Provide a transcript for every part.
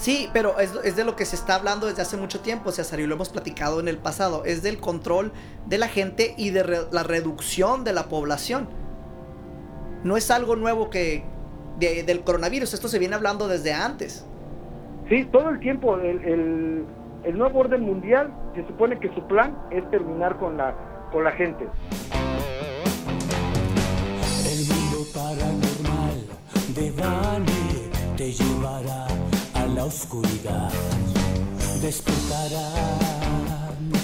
Sí, pero es, de lo que se está hablando desde hace mucho tiempo, César, y lo hemos platicado en el pasado. Es del control de la gente y de la reducción de la población. No es algo nuevo que del coronavirus, esto se viene hablando desde antes. Sí, todo el tiempo. El, el, nuevo orden mundial se supone que su plan es terminar con la, con la gente. El mundo paranormal de te llevará la oscuridad. Despertará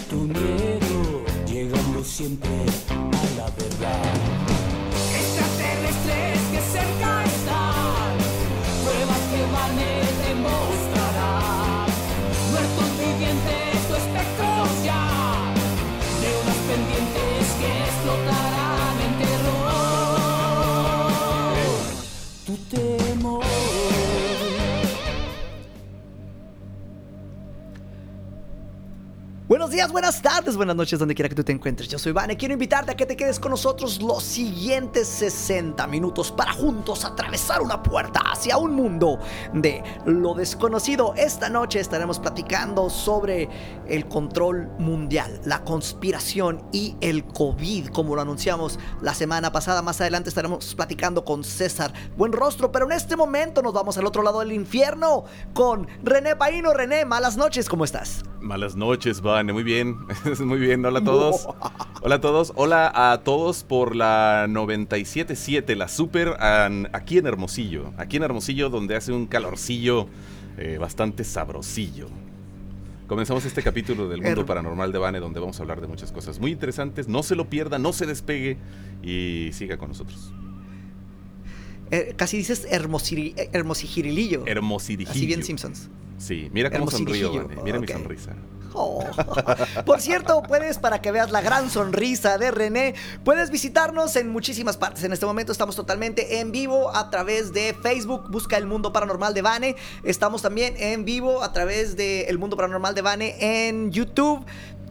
tu miedo, llegando siempre a la verdad. Extraterrestres que cerca están, pruebas que van a demostrar. Buenos días, buenas tardes, buenas noches, donde quiera que tú te encuentres. Yo soy Vane. Quiero invitarte a que te quedes con nosotros los siguientes 60 minutos para juntos atravesar una puerta hacia un mundo de lo desconocido. Esta noche estaremos platicando sobre el control mundial, la conspiración y el COVID, como lo anunciamos la semana pasada. Más adelante estaremos platicando con César Buen Rostro, pero en este momento nos vamos al otro lado del infierno con René Paino. René, malas noches, ¿cómo estás? Malas noches, Vane muy bien. muy bien. Hola a todos. Hola a todos. Hola a todos por la 977, la super, aquí en Hermosillo. Aquí en Hermosillo, donde hace un calorcillo eh, bastante sabrosillo. Comenzamos este capítulo del mundo paranormal de Bane, donde vamos a hablar de muchas cosas muy interesantes. No se lo pierda, no se despegue y siga con nosotros. Eh, casi dices hermosigirilillo. Hermosirijillo. Así bien Simpsons. Sí, mira cómo sonrío, Bane. Mira mi sonrisa. Por cierto, puedes, para que veas la gran sonrisa de René, puedes visitarnos en muchísimas partes. En este momento estamos totalmente en vivo a través de Facebook, busca el mundo paranormal de Vane. Estamos también en vivo a través de El Mundo Paranormal de Vane en YouTube.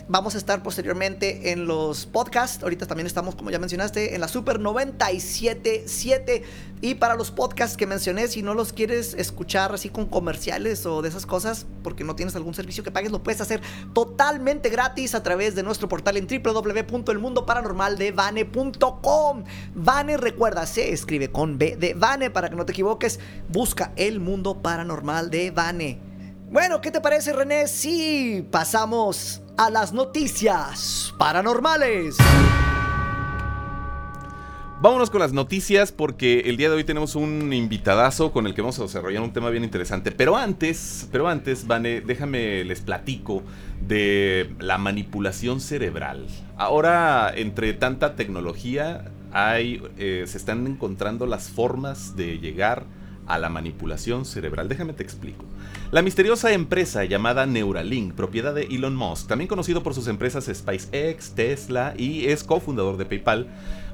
Vamos a estar posteriormente en los podcasts. Ahorita también estamos, como ya mencionaste, en la Super 977. Y para los podcasts que mencioné, si no los quieres escuchar así con comerciales o de esas cosas, porque no tienes algún servicio que pagues, lo puedes hacer totalmente gratis a través de nuestro portal en www.elmundoparanormaldevane.com. Vane, recuerda, se escribe con B de Vane para que no te equivoques. Busca el mundo paranormal de Vane. Bueno, ¿qué te parece, René? Si pasamos a las noticias paranormales. Vámonos con las noticias porque el día de hoy tenemos un invitadazo con el que vamos a desarrollar un tema bien interesante. Pero antes, pero antes, Vane, déjame les platico de la manipulación cerebral. Ahora, entre tanta tecnología, hay, eh, se están encontrando las formas de llegar a la manipulación cerebral. Déjame te explico. La misteriosa empresa llamada Neuralink, propiedad de Elon Musk, también conocido por sus empresas SpaceX, Tesla y es cofundador de PayPal,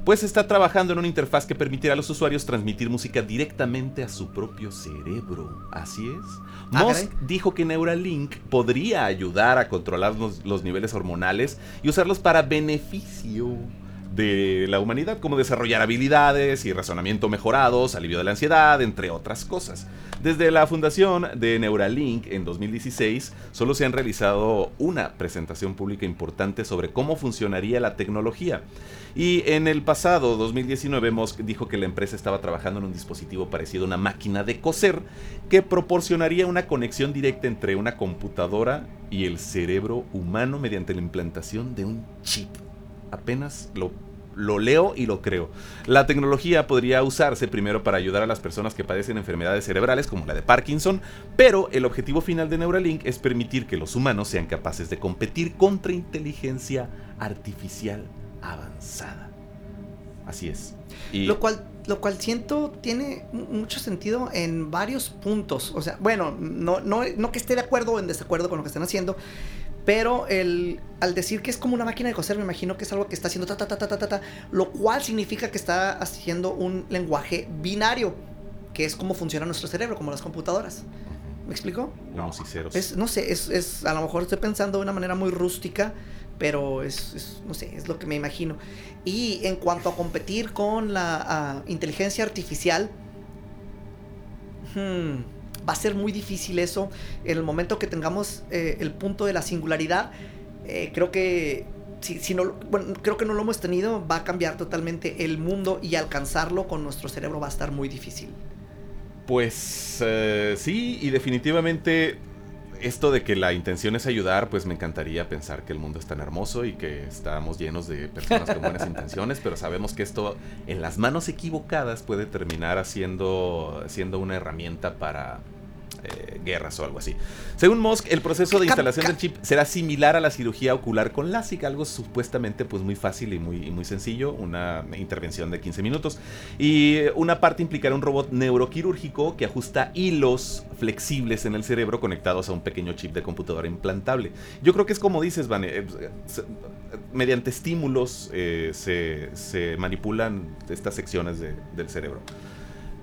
pues está trabajando en una interfaz que permitirá a los usuarios transmitir música directamente a su propio cerebro. Así es. Ah, Musk dijo que Neuralink podría ayudar a controlar los niveles hormonales y usarlos para beneficio de la humanidad, como desarrollar habilidades y razonamiento mejorados, alivio de la ansiedad, entre otras cosas. Desde la fundación de Neuralink en 2016, solo se han realizado una presentación pública importante sobre cómo funcionaría la tecnología. Y en el pasado, 2019, Musk dijo que la empresa estaba trabajando en un dispositivo parecido a una máquina de coser que proporcionaría una conexión directa entre una computadora y el cerebro humano mediante la implantación de un chip apenas lo, lo leo y lo creo. La tecnología podría usarse primero para ayudar a las personas que padecen enfermedades cerebrales como la de Parkinson, pero el objetivo final de Neuralink es permitir que los humanos sean capaces de competir contra inteligencia artificial avanzada. Así es. Y... Lo cual lo cual siento tiene mucho sentido en varios puntos. O sea, bueno, no, no, no que esté de acuerdo o en desacuerdo con lo que están haciendo, pero el, al decir que es como una máquina de coser, me imagino que es algo que está haciendo ta, ta, ta, ta, ta, ta, lo cual significa que está haciendo un lenguaje binario, que es como funciona nuestro cerebro, como las computadoras. ¿Me explico? No, sí, ceros. Es, no sé, es, es, a lo mejor estoy pensando de una manera muy rústica, pero es, no sé, es lo que me imagino. Y en cuanto a competir con la inteligencia artificial, hmm, va a ser muy difícil eso en el momento que tengamos eh, el punto de la singularidad. eh, creo que si, no, bueno, creo que no lo hemos tenido, va a cambiar totalmente el mundo y alcanzarlo con nuestro cerebro va a estar muy difícil. Pues eh, sí, y definitivamente esto de que la intención es ayudar, pues me encantaría pensar que el mundo es tan hermoso y que estamos llenos de personas con buenas intenciones, pero sabemos que esto en las manos equivocadas puede terminar haciendo, siendo una herramienta para eh, guerras o algo así. Según Musk, el proceso de instalación del chip será similar a la cirugía ocular con LASIK, algo supuestamente pues muy fácil y muy, y muy sencillo, una intervención de 15 minutos. Y eh, una parte implicará un robot neuroquirúrgico que ajusta hilos flexibles en el cerebro conectados a un pequeño chip de computadora implantable. Yo creo que es como dices, Vane, eh, se- mediante estímulos eh, se, se manipulan estas secciones de- del cerebro.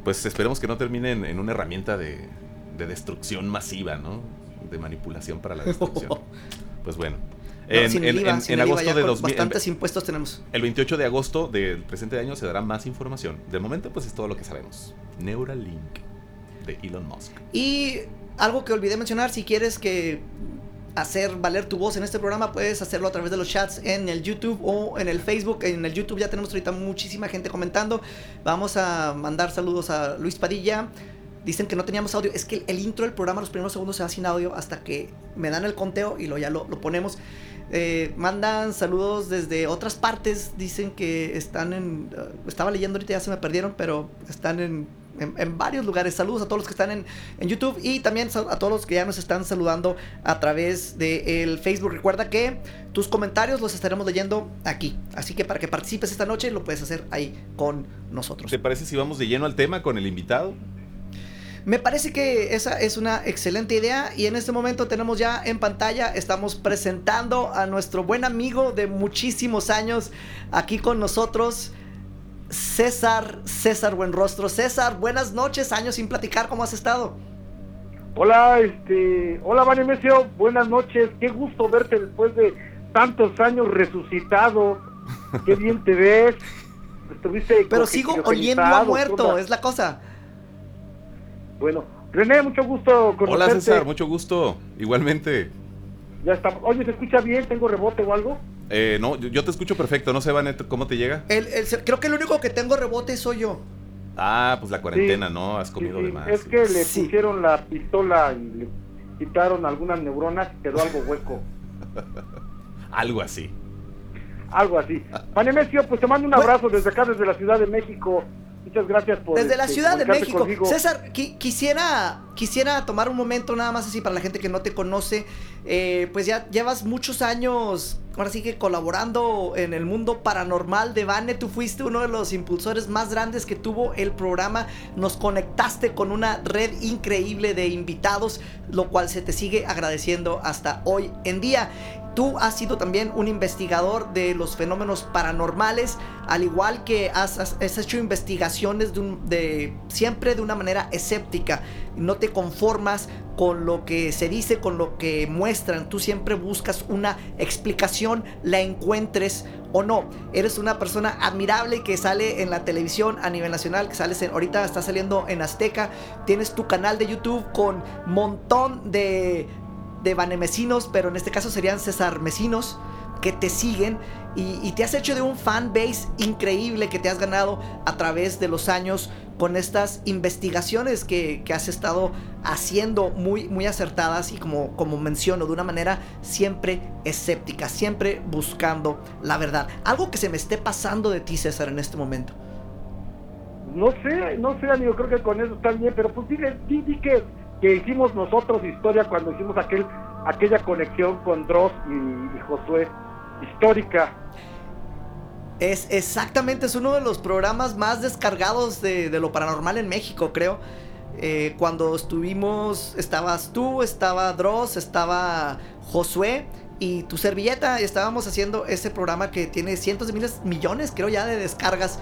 Pues esperemos que no terminen en una herramienta de, de destrucción masiva, ¿no? De manipulación para la destrucción. Pues bueno. No, En, IVA, en- agosto de con 2000, Bastantes impuestos tenemos. el 28 de agosto del presente año se dará más información. De momento, pues es todo lo que sabemos. Neuralink de Elon Musk. Y algo que olvidé mencionar, si quieres que hacer valer tu voz en este programa, puedes hacerlo a través de los chats en el YouTube o en el Facebook. En el YouTube ya tenemos ahorita muchísima gente comentando. Vamos a mandar saludos a Luis Padilla. Dicen que no teníamos audio. Es que el intro del programa, los primeros segundos se va sin audio hasta que me dan el conteo y lo, ya lo, lo ponemos. Eh, mandan saludos desde otras partes. Dicen que están en. eh, estaba leyendo ahorita, ya se me perdieron, pero están en, en- varios lugares. Saludos a todos los que están en, en YouTube y también a todos los que ya nos están saludando a través del Facebook. Recuerda que tus comentarios los estaremos leyendo aquí. Así que para que participes esta noche, lo puedes hacer ahí con nosotros. ¿Te parece si vamos de lleno al tema con el invitado? Me parece que esa es una excelente idea y en este momento tenemos ya en pantalla, estamos presentando a nuestro buen amigo de muchísimos años aquí con nosotros, César, César Buenrostro. César, buenas noches, años sin platicar, ¿cómo has estado? Hola, este, hola Vanemesio, buenas noches, qué gusto verte después de tantos años resucitado, qué bien te ves, estuviste Pero sigo oliendo a muerto, ¿qué es la cosa. Bueno, René, mucho gusto conocerte. Hola César, mucho gusto. Igualmente. Ya está, oye, ¿se escucha bien? ¿Tengo rebote o algo? Eh, no, yo, te escucho perfecto. No sé, Vanet, ¿cómo te llega? El- el- creo que el único que tengo rebote soy yo. Ah, pues la cuarentena, Sí. ¿no? Has comido sí, de más. Es que le Sí. pusieron la pistola y le quitaron algunas neuronas y quedó algo hueco. Algo así. Algo así. Vanemesio, pues te mando un abrazo desde acá, desde la Ciudad de México. Muchas gracias por Desde la este, Ciudad de México. César, qui- quisiera, quisiera tomar un momento nada más así para la gente que no te conoce. Eh, pues ya llevas muchos años, ahora sí que colaborando en el mundo paranormal de Vane. Tú fuiste uno de los impulsores más grandes que tuvo el programa. Nos conectaste con una red increíble de invitados, lo cual se te sigue agradeciendo hasta hoy en día. Tú has sido también un investigador de los fenómenos paranormales, al igual que has, hecho investigaciones de, un- de- siempre de una manera escéptica. No te conformas con lo que se dice, con lo que muestran. Tú siempre buscas una explicación, la encuentres o no. Eres una persona admirable que sale en la televisión a nivel nacional, que sales en, ahorita está saliendo en Azteca. Tienes tu canal de YouTube con montón de de vanemesinos, pero en este caso serían César Mesinos, que te siguen y, te has hecho de un fan base increíble que te has ganado a través de los años con estas investigaciones que, que has estado haciendo muy, muy acertadas y como, como menciono, de una manera siempre escéptica, siempre buscando la verdad. Algo que se me esté pasando de ti, César, en este momento. No sé, no sé, amigo, creo que con eso está bien, pero pues que, que hicimos nosotros historia cuando hicimos aquel aquella conexión con Dross y, Josué, histórica. Es exactamente, es uno de los programas más descargados de, de lo paranormal en México, creo. Eh, cuando estuvimos, estabas tú, estaba Dross, estaba Josué y tu servilleta. Estábamos haciendo ese programa que tiene cientos de miles, millones, creo ya, de descargas.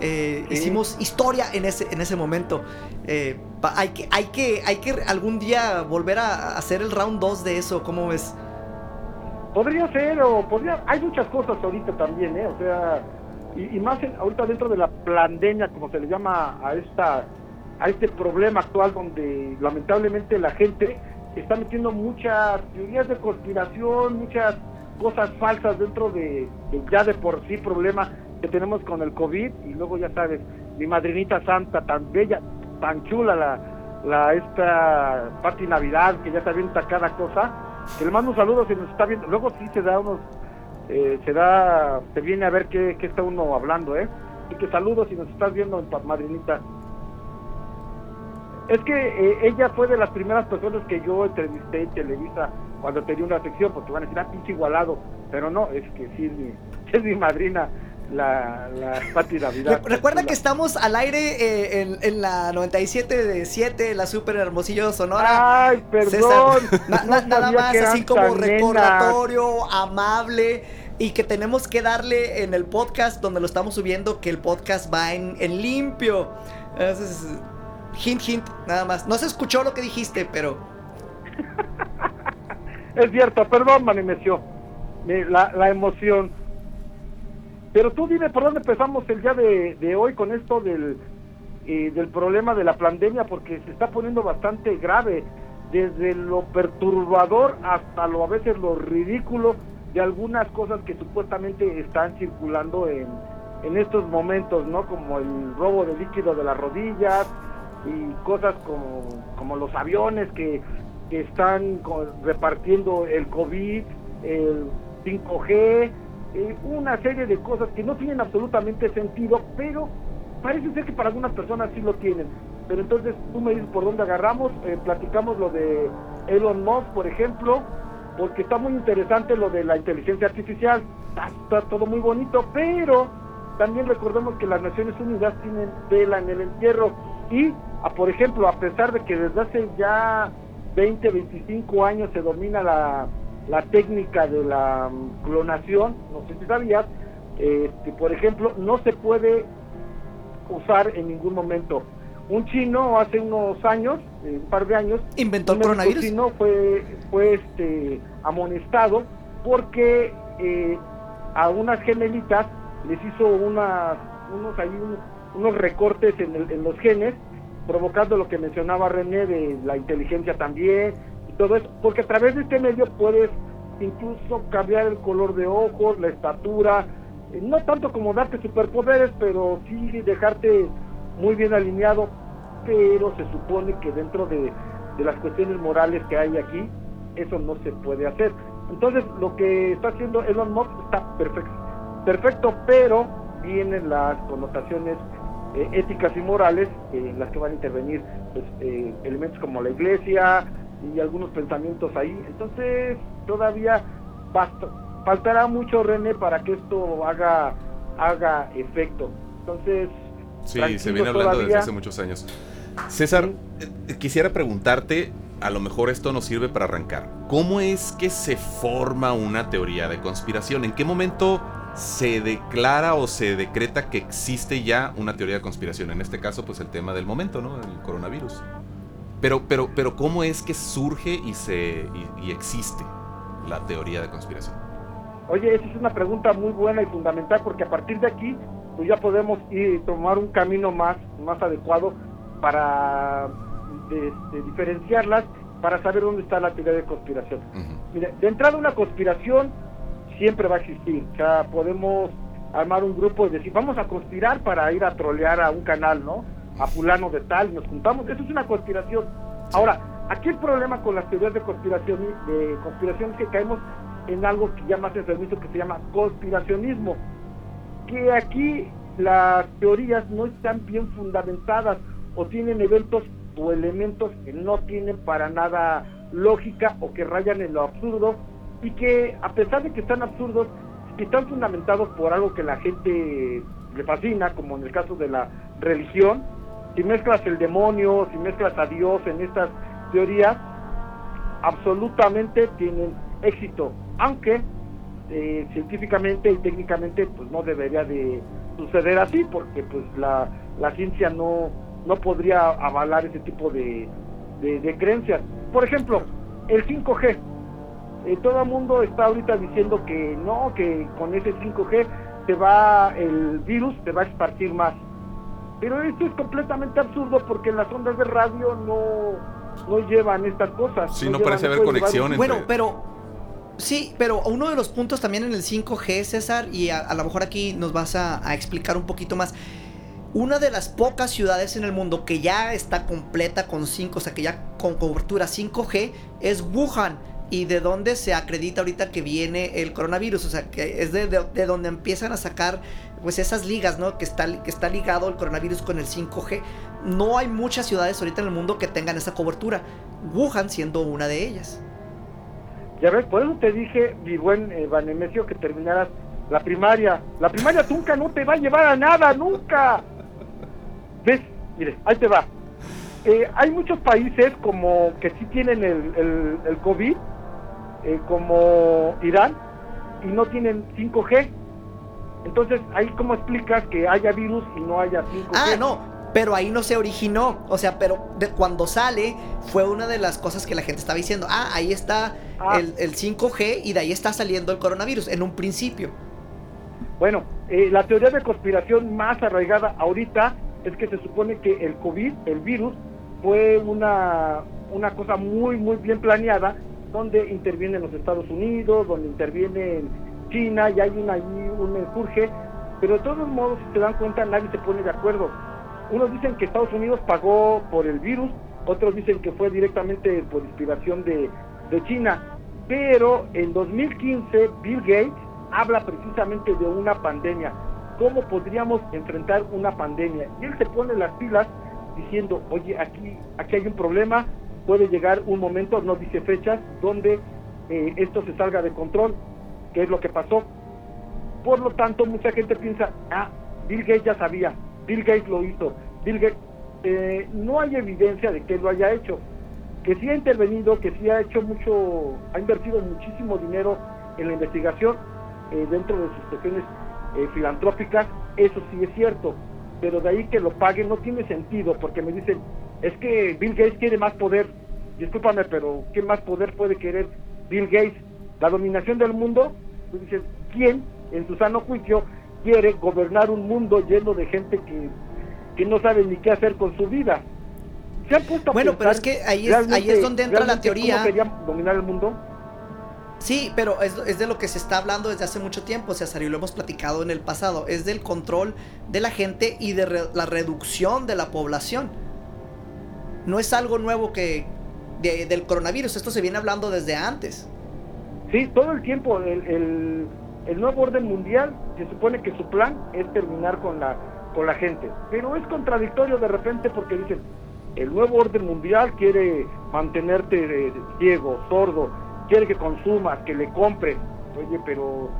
Eh, Sí. Hicimos historia en ese, en ese momento. Eh, hay, que, hay, que, hay que algún día volver a hacer el round 2 de eso, ¿cómo ves? Podría ser, o podría, hay muchas cosas ahorita también, ¿eh? O sea, y, y más en- ahorita dentro de la pandemia, como se le llama a esta a este problema actual donde lamentablemente la gente está metiendo muchas teorías de conspiración, muchas cosas falsas dentro de, de ya de por sí problema que tenemos con el COVID y luego ya sabes, mi madrinita santa tan bella, tan chula la, la esta Pati Navidad que ya se avienta cada cosa, que le mando un saludo si nos está viendo, luego sí se da unos, eh, se da, se viene a ver qué, qué está uno hablando, eh, y que saludos si nos estás viendo, madrinita. Es que eh, ella fue de las primeras personas que yo entrevisté en Televisa cuando tenía una sección, porque van a decir, ah, pinche igualado. Pero no, es que sí es mi madrina, la, la Pati Navidad. Recuerda que estamos al aire eh, en, en, la 97 de 7, la super hermosillo sonora. Ay, perdón. Na, na, nada más, así como recordatorio, amable. Y que tenemos que darle en el podcast donde lo estamos subiendo, que el podcast va en, en limpio. Entonces, hint, hint, nada más. No se escuchó lo que dijiste, pero. es cierto, perdón, Manimeció. La, la emoción. Pero tú dime por dónde empezamos el día de, hoy con esto del, eh, del problema de la pandemia, porque se está poniendo bastante grave, desde lo perturbador hasta lo a veces lo ridículo de algunas cosas que supuestamente están circulando en, en estos momentos, ¿no? Como el robo de líquido de las rodillas y cosas como, como los aviones que, que están repartiendo el COVID, el 5G, eh, una serie de cosas que no tienen absolutamente sentido, pero parece ser que para algunas personas sí lo tienen. Pero entonces tú me dices por dónde agarramos, eh, platicamos lo de Elon Musk, por ejemplo, porque está muy interesante lo de la inteligencia artificial, está, todo muy bonito, pero también recordemos que las Naciones Unidas tienen vela en el entierro y, a, por ejemplo, a pesar de que desde hace ya 20, 25 años se domina la, la técnica de la um, clonación, no sé si sabías, este, por ejemplo, no se puede usar en ningún momento. Un chino hace unos años, eh, un par de años, inventó el un coronavirus. chino fue, fue este, amonestado porque eh, a unas gemelitas les hizo unas, unos, ahí, unos, unos recortes en, el, en los genes, provocando lo que mencionaba René de la inteligencia también, todo eso, porque a través de este medio puedes incluso cambiar el color de ojos, la estatura, eh, no tanto como darte superpoderes, pero sí dejarte muy bien alineado, pero se supone que dentro de, las cuestiones morales que hay aquí, eso no se puede hacer. Entonces, lo que está haciendo Elon Musk está perfecto, perfecto, pero vienen las connotaciones eh, éticas y morales eh, en las que van a intervenir pues, eh, elementos como la iglesia, y algunos pensamientos ahí. Entonces, todavía basta, faltará mucho, René, para que esto haga, haga efecto. Entonces, sí, se viene hablando todavía. desde hace muchos años. César, ¿Sí? quisiera preguntarte, a lo mejor esto nos sirve para arrancar. ¿Cómo es que se forma una teoría de conspiración? ¿En qué momento se declara o se decreta que existe ya una teoría de conspiración? En este caso, pues el tema del momento, ¿no? El coronavirus. Pero, pero, pero ¿cómo es que surge y, se, y, y, existe la teoría de conspiración? Oye, esa es una pregunta muy buena y fundamental porque a partir de aquí pues ya podemos ir tomar un camino más, más adecuado para de, de diferenciarlas, para saber dónde está la teoría de conspiración. Uh -huh. De entrada una conspiración siempre va a existir. O sea, podemos armar un grupo y decir, vamos a conspirar para ir a trolear a un canal, ¿no? A fulano de tal, nos juntamos, eso es una conspiración. Ahora, aquí el problema con las teorías de conspiración, de conspiración es que caemos en algo que ya más enfermizo que se llama conspiracionismo, que aquí las teorías no están bien fundamentadas o tienen eventos o elementos que no tienen para nada lógica o que rayan en lo absurdo y que a pesar de que están absurdos, están fundamentados por algo que la gente le fascina, como en el caso de la religión, si mezclas el demonio, si mezclas a Dios en estas teorías, absolutamente tienen éxito, aunque eh, científicamente y técnicamente pues no debería de suceder así, porque pues la, la ciencia no, no podría avalar ese tipo de, de, creencias. Por ejemplo, el 5G. Eh, todo el mundo está ahorita diciendo que no, que con ese 5G se va el virus, se va a esparcir más Pero esto es completamente absurdo porque las ondas de radio no, no llevan estas cosas. Sí, no parece haber entre- Bueno, pero sí, pero uno de los puntos también en el 5G, César, y a, a lo mejor aquí nos vas a, a explicar un poquito más. Una de las pocas ciudades en el mundo que ya está completa con 5, o sea, que ya con cobertura 5G, es Wuhan. Y de donde se acredita ahorita que viene el coronavirus, o sea, que es de, de- de donde empiezan a sacar pues esas ligas, ¿no? Que está, que está ligado el coronavirus con el 5G. No hay muchas ciudades ahorita en el mundo que tengan esa cobertura. Wuhan siendo una de ellas. Ya ves, por eso te dije, mi buen eh, Vanemesio, que terminaras la primaria. La primaria nunca no te va a llevar a nada, nunca. ¿Ves? Mire, ahí te va. Eh, hay muchos países como que sí tienen el, el, el COVID, eh, como Irán, y no tienen 5G. Entonces, ahí cómo explicas que haya virus y no haya 5G. Ah, no, pero ahí no se originó. O sea, pero de cuando sale fue una de las cosas que la gente estaba diciendo. Ah, ahí está Ah. el, el 5G y de ahí está saliendo el coronavirus en un principio. Bueno, eh, la teoría de conspiración más arraigada ahorita es que se supone que el COVID, el virus, fue una, una cosa muy, muy bien planeada, donde intervienen los Estados Unidos, donde interviene China, y hay una, ahí un enjurje, pero de todos modos, si se dan cuenta, nadie se pone de acuerdo. Unos dicen que Estados Unidos pagó por el virus, otros dicen que fue directamente por inspiración de, de China, pero en 2015 Bill Gates habla precisamente de una pandemia, cómo podríamos enfrentar una pandemia. Y él se pone las pilas diciendo, oye, aquí, aquí hay un problema, puede llegar un momento, no dice fechas, donde eh, esto se salga de control, que es lo que pasó. Por lo tanto, mucha gente piensa, ah, Bill Gates ya sabía, Bill Gates lo hizo, Bill Gates, eh, no hay evidencia de que lo haya hecho, que sí ha intervenido, que sí ha hecho mucho, ha invertido muchísimo dinero en la investigación eh, dentro de sus cuestiones eh, filantrópicas, eso sí es cierto, pero de ahí que lo paguen no tiene sentido, porque me dicen, es que Bill Gates quiere más poder, discúlpame, pero ¿qué más poder puede querer Bill Gates? La dominación del mundo, tú dices, ¿quién en su sano juicio quiere gobernar un mundo lleno de gente que, que no sabe ni qué hacer con su vida? ¿Se han puesto a Bueno, pero es que ahí es- ahí es donde entra la teoría. ¿Cómo querían dominar el mundo? Sí, pero es, es de lo que se está hablando desde hace mucho tiempo, César, y lo hemos platicado en el pasado. Es del control de la gente y de re- la reducción de la población. No es algo nuevo que de- del coronavirus, esto se viene hablando desde antes. Sí, todo el tiempo el, el, nuevo orden mundial se supone que su plan es terminar con la con la gente, pero es contradictorio de repente porque dicen el nuevo orden mundial quiere mantenerte eh, ciego, sordo, quiere que consumas, que le compres. Oye, pero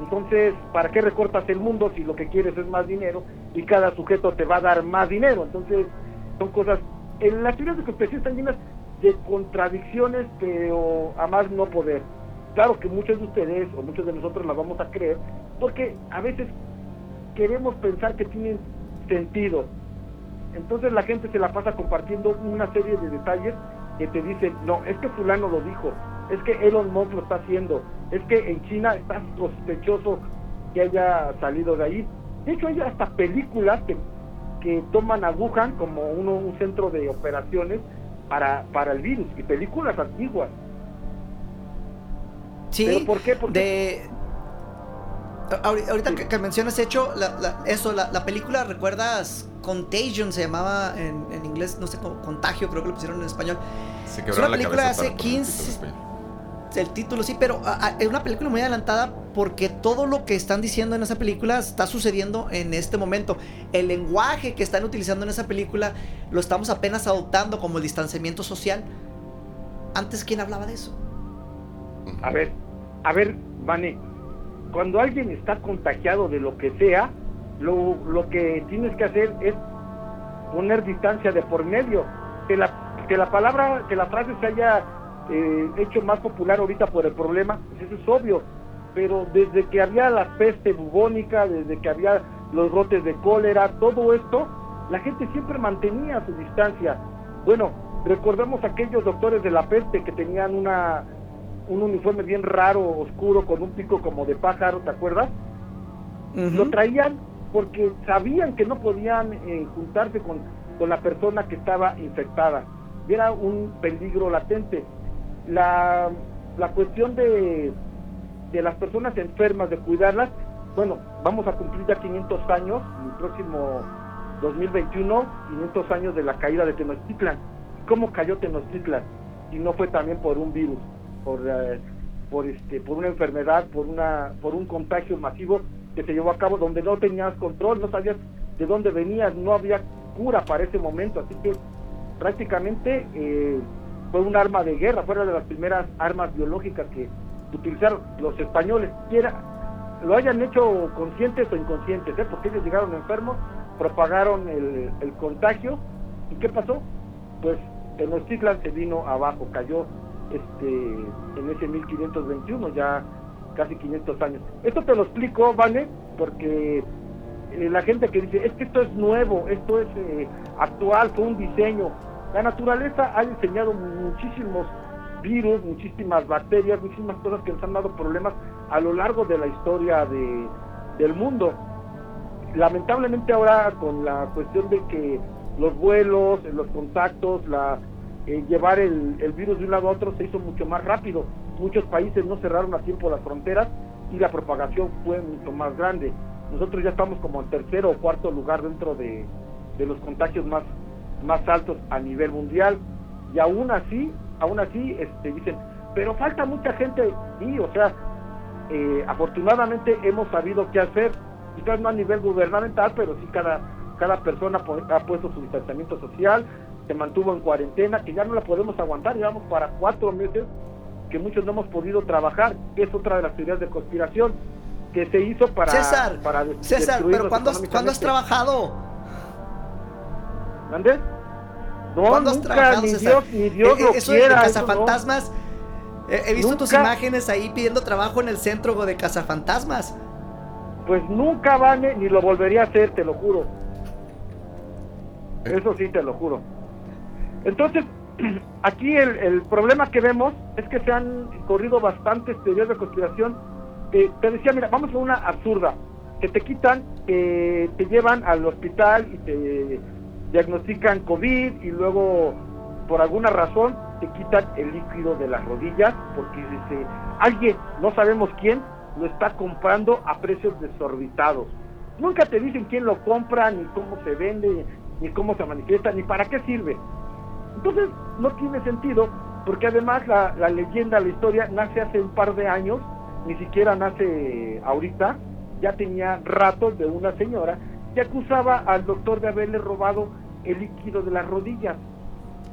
entonces, ¿para qué recortas el mundo si lo que quieres es más dinero y cada sujeto te va a dar más dinero? Entonces, son cosas en las teorías de conspiración están llenas de contradicciones, pero a más no poder. Claro que muchos de ustedes o muchos de nosotros las vamos a creer, porque a veces queremos pensar que tienen sentido. Entonces la gente se la pasa compartiendo una serie de detalles que te dicen, no, es que fulano lo dijo, es que Elon Musk lo está haciendo, es que en China está sospechoso que haya salido de ahí. De hecho, hay hasta películas que, que toman a Wuhan como uno, un centro de operaciones para, para el virus, y películas antiguas. Sí, ¿Pero por qué? ¿Por de... Ahori- Ahorita Sí. que, que mencionas hecho, la- la- eso, la, la película, ¿recuerdas? Contagion se llamaba en, en inglés, no sé, como Contagio, creo que lo pusieron en español. Se Es quebraron una la película cabeza hace para poner el 15 título en español. El título sí, pero ah, ah, es una película muy adelantada porque todo lo que están diciendo en esa película está sucediendo en este momento. El lenguaje que están utilizando en esa película lo estamos apenas adoptando como el distanciamiento social. Antes, ¿quién hablaba de eso? A ver, a ver, Vane, cuando alguien está contagiado de lo que sea, lo, lo que tienes que hacer es poner distancia de por medio. Que la, que la palabra, que la frase se haya eh, hecho más popular ahorita por el problema, pues eso es obvio. Pero desde que había la peste bubónica, desde que había los brotes de cólera, todo esto, la gente siempre mantenía su distancia. Bueno, recordemos aquellos doctores de la peste que tenían una un uniforme bien raro, oscuro, con un pico como de pájaro, ¿te acuerdas? Lo traían porque sabían que no podían eh, juntarse con, con la persona que estaba infectada. Era un peligro latente. La, la cuestión de, de las personas enfermas, de cuidarlas, bueno, vamos a cumplir ya 500 años, el próximo 2021, 500 años de la caída de Tenochtitlan. ¿Cómo cayó Tenochtitlan? Y no fue también por un virus, por, eh, por, este, por una enfermedad, por, una, por un contagio masivo que se llevó a cabo donde no tenías control, no sabías de dónde venías, no había cura para ese momento, así que prácticamente eh, fue un arma de guerra, fue una de las primeras armas biológicas que utilizaron los españoles, quiera lo hayan hecho conscientes o inconscientes, ¿eh? porque ellos llegaron enfermos, propagaron el, el contagio, ¿y qué pasó? Pues Tenochtitlan se vino abajo, cayó este en ese 1521, ya casi 500 años. Esto te lo explico, ¿vale? Porque eh, la gente que dice, es que esto es nuevo, esto es eh, actual, fue un diseño. La naturaleza ha diseñado muchísimos virus, muchísimas bacterias, muchísimas cosas que nos han dado problemas a lo largo de la historia de, del mundo. Lamentablemente ahora con la cuestión de que los vuelos, los contactos, la, eh, llevar el, el virus de un lado a otro se hizo mucho más rápido. Muchos países no cerraron a tiempo las fronteras y la propagación fue mucho más grande. Nosotros ya estamos como en tercero o cuarto lugar dentro de, de los contagios más, más altos a nivel mundial y aún así, aún así este, dicen, pero falta mucha gente y, o sea, eh, afortunadamente hemos sabido qué hacer, quizás no a nivel gubernamental, pero sí cada, cada persona ha puesto su distanciamiento social, se mantuvo en cuarentena, que ya no la podemos aguantar, llevamos para cuatro meses que muchos no hemos podido trabajar, que es otra de las teorías de conspiración que se hizo para César, para César, pero ¿cuándo has, ¿cuándo has trabajado? ¿Dónde? No, ¿Cuándo has nunca, trabajado, ni César? Dios, ni Dios Eh, lo eh, eso de quiera, eso no. cazafantasmas. he visto tus imágenes ahí pidiendo trabajo en el centro de cazafantasmas. Pues nunca, Vane, ni lo volvería a hacer, te lo juro. Eh. Eso sí, te lo juro. Entonces, aquí el, el problema que vemos es que se han corrido bastantes teorías de conspiración. Eh, te decía, mira, vamos a una absurda. Que te quitan, que te llevan al hospital y te diagnostican COVID y luego, por alguna razón, te quitan el líquido de las rodillas porque dice, alguien, no sabemos quién, lo está comprando a precios desorbitados. Nunca te dicen quién lo compra, ni cómo se vende, ni cómo se manifiesta, ni para qué sirve. Entonces no tiene sentido, porque además la, la leyenda, la historia nace hace un par de años, ni siquiera nace ahorita, ya tenía ratos de una señora que acusaba al doctor de haberle robado el líquido de las rodillas.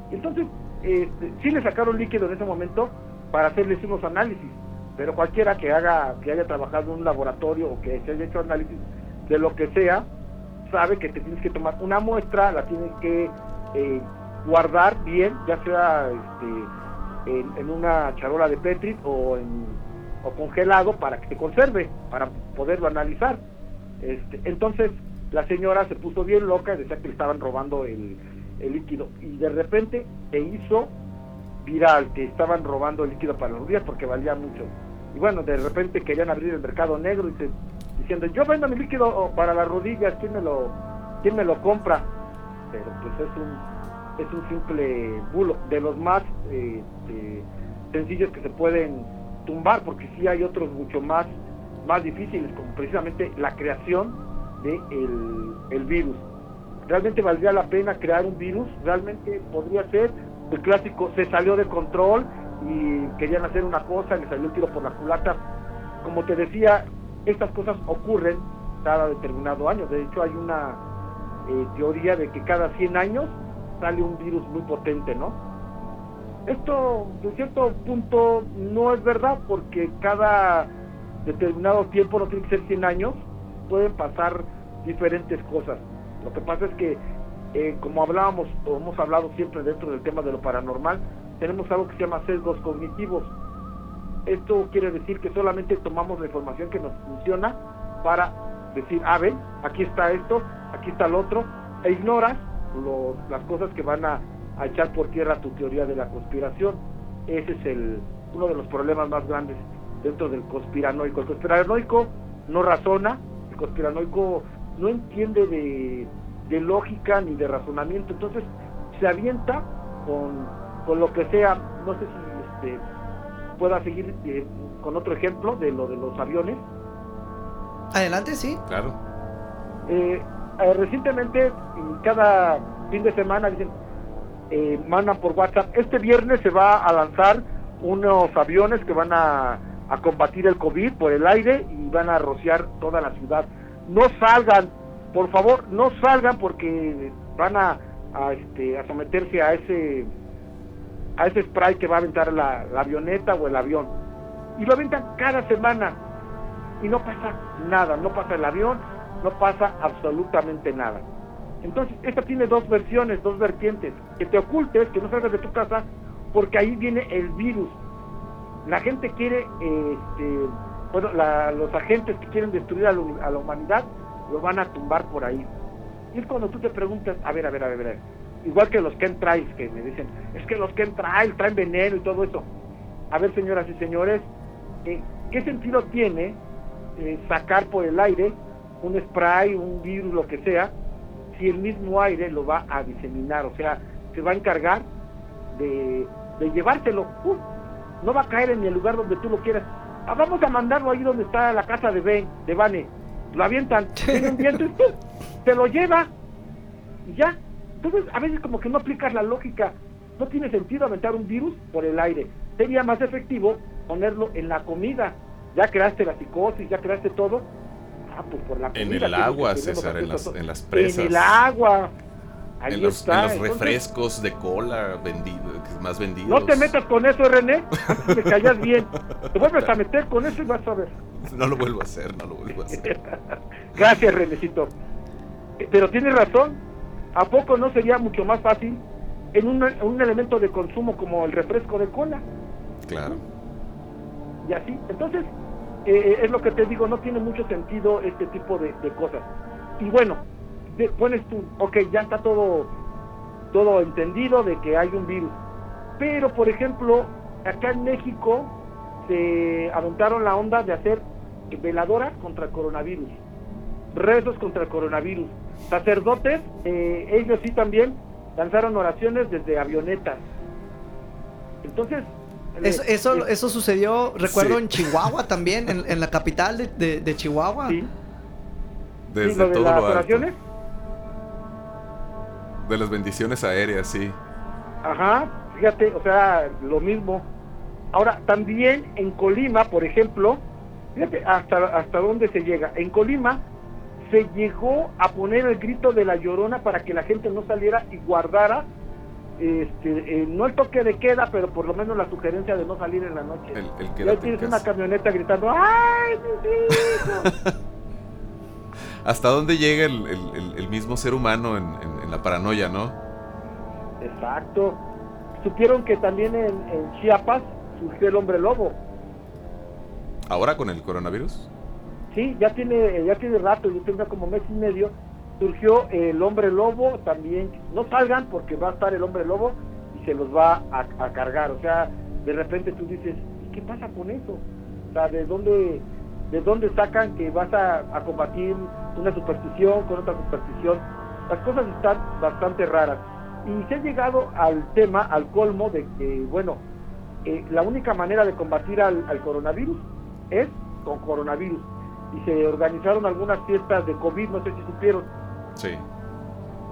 Entonces, este, sí le sacaron líquido en ese momento para hacerles unos análisis, pero cualquiera que haga, que haya trabajado en un laboratorio o que se haya hecho análisis de lo que sea, sabe que te tienes que tomar una muestra, la tienes que eh, guardar bien, ya sea este, en, en una charola de Petri o, en, o congelado para que se conserve, para poderlo analizar. Este, entonces la señora se puso bien loca y decía que le estaban robando el, el líquido y de repente se hizo viral que estaban robando el líquido para los días porque valía mucho. Y bueno, de repente querían abrir el mercado negro y se, diciendo, yo vendo mi líquido para las rodillas, ¿quién me lo, quién me lo compra? Pero pues es un, es un simple bulo, de los más eh, sencillos que se pueden tumbar, porque sí hay otros mucho más, más difíciles, como precisamente la creación de el, virus. ¿Realmente valdría la pena crear un virus? ¿Realmente podría ser el clásico se salió de control y querían hacer una cosa le salió el tiro por la culata? Como te decía, estas cosas ocurren cada determinado año. De hecho, hay una eh, teoría de que cada 100 años sale un virus muy potente, ¿no? Esto, de cierto punto, no es verdad porque cada determinado tiempo, no tiene que ser 100 años, pueden pasar diferentes cosas. Lo que pasa es que, eh, como hablábamos, o hemos hablado siempre dentro del tema de lo paranormal, tenemos algo que se llama sesgos cognitivos. Esto quiere decir que solamente tomamos la información que nos funciona para decir, ah, ven, aquí está esto, aquí está el otro, e ignoras los- las cosas que van a, a echar por tierra tu teoría de la conspiración. Ese es el, uno de los problemas más grandes dentro del conspiranoico. El conspiranoico no razona, el conspiranoico no entiende de, de lógica ni de razonamiento, entonces se avienta con, con lo que sea, no sé si este, pueda seguir eh, con otro ejemplo de lo de los aviones. Adelante, sí. Claro. Eh, eh, recientemente, cada fin de semana, dicen, eh, mandan por WhatsApp, este viernes se va a lanzar unos aviones que van a, a combatir el COVID por el aire y van a rociar toda la ciudad. No salgan, por favor, no salgan porque van a, este, a someterse a ese a ese spray que va a aventar la, la avioneta o el avión. Y lo aventan cada semana y no pasa nada, no pasa el avión, no pasa absolutamente nada. Entonces, esta tiene dos versiones, dos vertientes. Que te ocultes, que no salgas de tu casa, porque ahí viene el virus. La gente quiere, este, bueno, la- los agentes que quieren destruir a, la- humanidad, lo van a tumbar por ahí. Y es cuando tú te preguntas, a ver, a ver, a ver, a ver, igual que los chemtrails que me dicen, es que los chemtrails traen veneno y todo eso. A ver, señoras y señores, eh, ¿qué sentido tiene eh, sacar por el aire un spray, un virus, lo que sea, si el mismo aire lo va a diseminar? O sea, se va a encargar de, de llevártelo. ¡Pum! no va a caer en el lugar donde tú lo quieras. Ah, vamos a mandarlo ahí donde está la casa de Ben, de Vane. Lo avientan, tiene un viento y ¡pum! se lo lleva y ya. Entonces, a veces como que no aplicas la lógica. No tiene sentido aventar un virus por el aire. Sería más efectivo ponerlo en la comida. Ya creaste la psicosis, ya creaste todo. Ah, pues por la En comida, el lo que agua, César, en las, en las presas. En el agua. Ahí en los, está. en los Entonces, refrescos de cola vendidos, más vendidos. no te metas con eso, René. Me callas bien. Te vuelves a meter con eso y vas a ver. No lo vuelvo a hacer, no lo vuelvo a hacer. Gracias, Renecito. Eh, Pero tienes razón. ¿A poco no sería mucho más fácil en un, un elemento de consumo como el refresco de cola? Claro. Y así. Entonces, eh, es lo que te digo, no tiene mucho sentido este tipo de, de cosas. Y bueno, pones tú, ok, ya está todo, todo entendido de que hay un virus. Pero, por ejemplo, acá en México se aventaron la onda de hacer veladoras contra el coronavirus, rezos contra el coronavirus. Sacerdotes, eh, ellos sí también lanzaron oraciones desde avionetas. Entonces, Eso, eh, eso, eh, eso sucedió, recuerdo, Sí. en Chihuahua también, en, en la capital de, de- de Chihuahua. sí, Desde sí, lo de todo las lo alto. De las bendiciones aéreas, sí. Ajá, fíjate, o sea, lo mismo. Ahora, también en Colima, por ejemplo, fíjate hasta, hasta dónde se llega. En Colima se llegó a poner el grito de la llorona para que la gente no saliera y guardara, este, eh, no el toque de queda, pero por lo menos la sugerencia de no salir en la noche. El, el y ahí tienes una camioneta gritando, ¡ay, mis hijos! ¿Hasta dónde llega el, el- el- el mismo ser humano en, en- en la paranoia, no? Exacto. Supieron que también en, en Chiapas surgió el hombre lobo. ¿Ahora con el coronavirus? Sí, ya tiene, ya tiene rato, yo tengo como mes y medio, surgió el hombre lobo también, no salgan porque va a estar el hombre lobo y se los va a, a cargar, o sea, de repente tú dices, ¿y qué pasa con eso? O sea, ¿de dónde, de dónde sacan que vas a, a combatir una superstición con otra superstición? Las cosas están bastante raras. Y se ha llegado al tema, al colmo de que, bueno, eh, la única manera de combatir al, al coronavirus es con coronavirus. Y se organizaron algunas fiestas de COVID, no sé si supieron, Sí.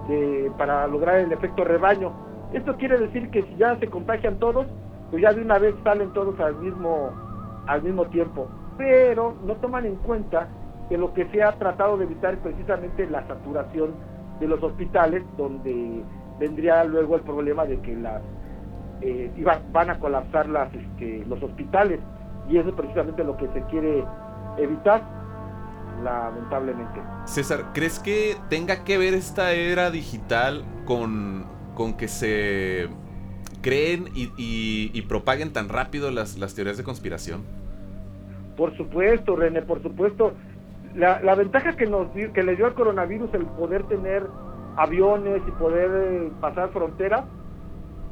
de- para lograr el efecto rebaño. Esto quiere decir que si ya se contagian todos, pues ya de una vez salen todos al mismo, al mismo tiempo. Pero no toman en cuenta que lo que se ha tratado de evitar es precisamente la saturación de los hospitales, donde vendría luego el problema de que las eh, iba- van a colapsar las, este, los hospitales y eso es precisamente lo que se quiere evitar, lamentablemente. César, ¿crees que tenga que ver esta era digital con, con que se creen y, y- y propaguen tan rápido las, las teorías de conspiración? Por supuesto, René, por supuesto. La, la ventaja que nos que le dio al coronavirus el poder tener aviones y poder eh, pasar fronteras,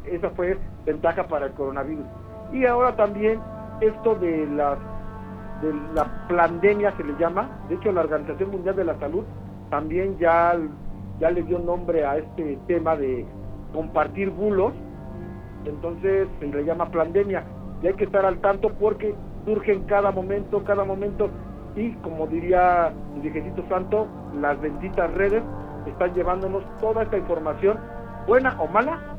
esa fue ventaja para el coronavirus. Y ahora también esto de las de la pandemia se le llama, de hecho la Organización Mundial de la Salud también ya, ya le dio nombre a este tema de compartir bulos, entonces se le llama pandemia y hay que estar al tanto porque surge en cada momento, cada momento y como diría el viejecito santo, las benditas redes están llevándonos toda esta información, buena o mala,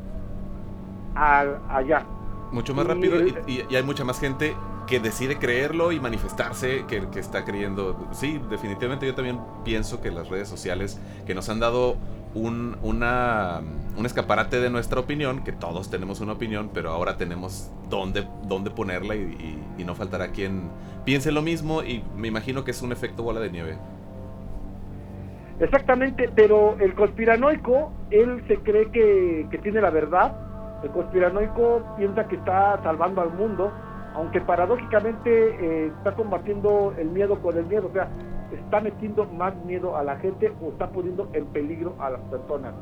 allá. Mucho más rápido y, hay mucha más gente que decide creerlo y manifestarse que, que está creyendo. Sí, definitivamente yo también pienso que las redes sociales que nos han dado un, una, un escaparate de nuestra opinión, que todos tenemos una opinión, pero ahora tenemos dónde, dónde ponerla y, no faltará quien piense lo mismo y me imagino que es un efecto bola de nieve. Exactamente, pero el conspiranoico, él se cree que, que tiene la verdad, el conspiranoico piensa que está salvando al mundo, aunque paradójicamente eh, está combatiendo el miedo con el miedo, o sea, está metiendo más miedo a la gente o está poniendo en peligro a las personas.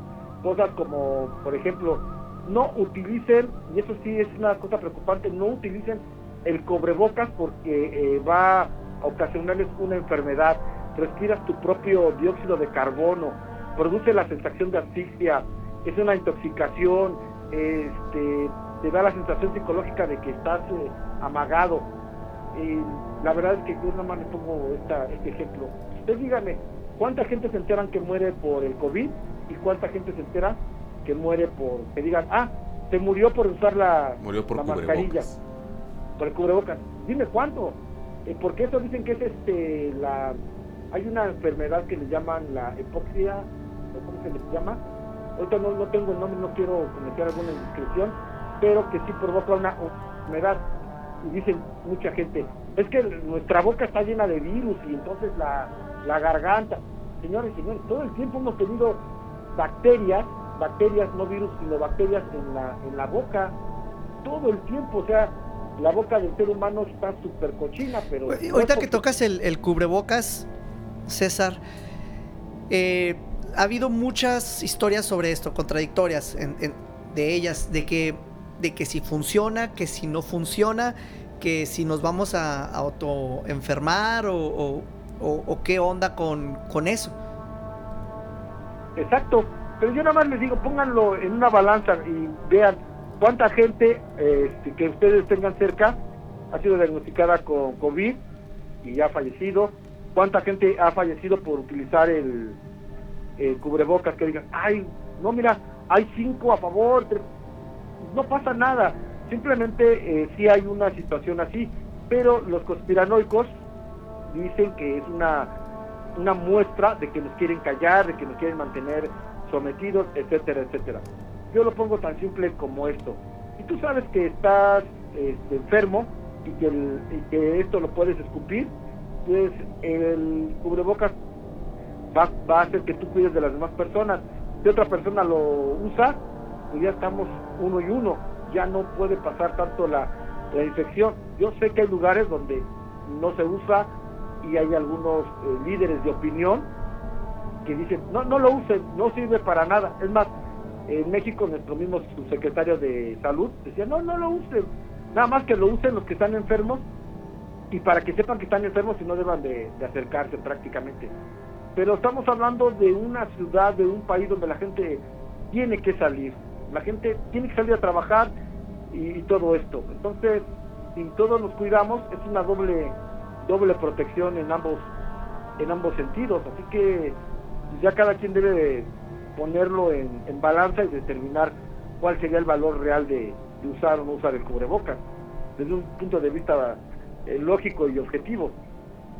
Cosas como, por ejemplo, no utilicen, y eso sí es una cosa preocupante, no utilicen el cobrebocas porque eh, va a ocasionarles una enfermedad. Respiras tu propio dióxido de carbono, produce la sensación de asfixia, es una intoxicación, este, te da la sensación psicológica de que estás eh, amagado la verdad es que yo nada más le pongo este ejemplo. Usted dígame, ¿cuánta gente se enteran que muere por el COVID y cuánta gente se entera que muere por, que digan, ah, se murió por usar la, murió por la mascarilla, por el cubrebocas? Dime cuánto. Eh, porque eso dicen que es este, la, hay una enfermedad que le llaman la hipoxia, o cómo se le llama. Ahorita no, no tengo el nombre, no quiero cometer alguna indiscreción, pero que sí provoca una enfermedad y dicen mucha gente, es que nuestra boca está llena de virus y entonces la, la garganta. Señores, señores, todo el tiempo hemos tenido bacterias, bacterias, no virus, sino bacterias en la, en la boca, todo el tiempo, o sea, la boca del ser humano está súper cochina, pero... Ahorita que tocas el, cubrebocas, César, eh, ha habido muchas historias sobre esto, contradictorias de ellas, de que de que si funciona, que si no funciona, que si nos vamos a, autoenfermar o, qué onda con, con eso. Exacto, pero yo nada más les digo, pónganlo en una balanza y vean cuánta gente este, que ustedes tengan cerca ha sido diagnosticada con COVID y ha fallecido, cuánta gente ha fallecido por utilizar el, el cubrebocas, que digan, ay, no, mira, hay cinco a favor, no pasa nada, simplemente eh, hay una situación así, pero los conspiranoicos dicen que es una, una muestra de que nos quieren callar, de que nos quieren mantener sometidos, etcétera, etcétera. Yo lo pongo tan simple como esto. Si tú sabes que estás este, enfermo y que, y que esto lo puedes escupir, pues el cubrebocas va, va a hacer que tú cuides de las demás personas. Si otra persona lo usa, pues ya estamos uno y uno, ya no puede pasar tanto la, infección. Yo sé que hay lugares donde no se usa y hay algunos eh, líderes de opinión que dicen, no, no lo usen, no sirve para nada. Es más, en México nuestro mismo subsecretario de salud decía, no, no lo usen, nada más que lo usen los que están enfermos y para que sepan que están enfermos y no deban de acercarse prácticamente. Pero estamos hablando de una ciudad, de un país donde la gente tiene que salir, la gente tiene que salir a trabajar y, todo esto. Entonces, si todos nos cuidamos, es una doble doble protección en ambos en ambos sentidos. Así que ya cada quien debe ponerlo en, balanza y determinar cuál sería el valor real de, usar o no usar el cubrebocas desde un punto de vista eh, lógico y objetivo.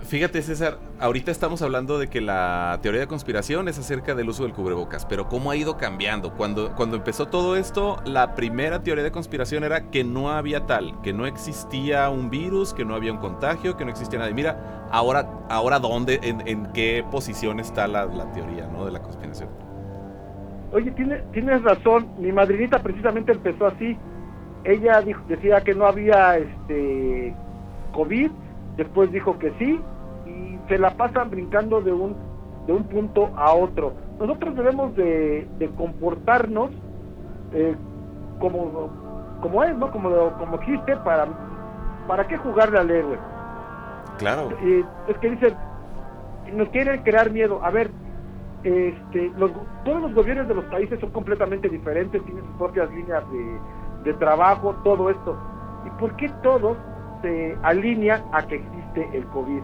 Fíjate, César, ahorita estamos hablando de que la teoría de conspiración es acerca del uso del cubrebocas, pero ¿cómo ha ido cambiando? Cuando, cuando empezó todo esto, la primera teoría de conspiración era que no había tal, que no existía un virus, que no había un contagio, que no existía nada. mira, ahora, ahora ¿dónde, en, qué posición está la, teoría ¿no? de la conspiración? Oye, tienes razón, mi madrinita precisamente empezó así. Ella dijo, decía que no había este COVID después dijo que sí y se la pasan brincando de un de un punto a otro. Nosotros debemos de, comportarnos eh, como como es, ¿no? Como como existe para para qué jugarle al héroe. Claro. es que dicen nos quieren crear miedo. A ver, este, los, todos los gobiernos de los países son completamente diferentes, tienen sus propias líneas de, de trabajo, todo esto. ¿Y por qué todos se alinean a que existe el COVID?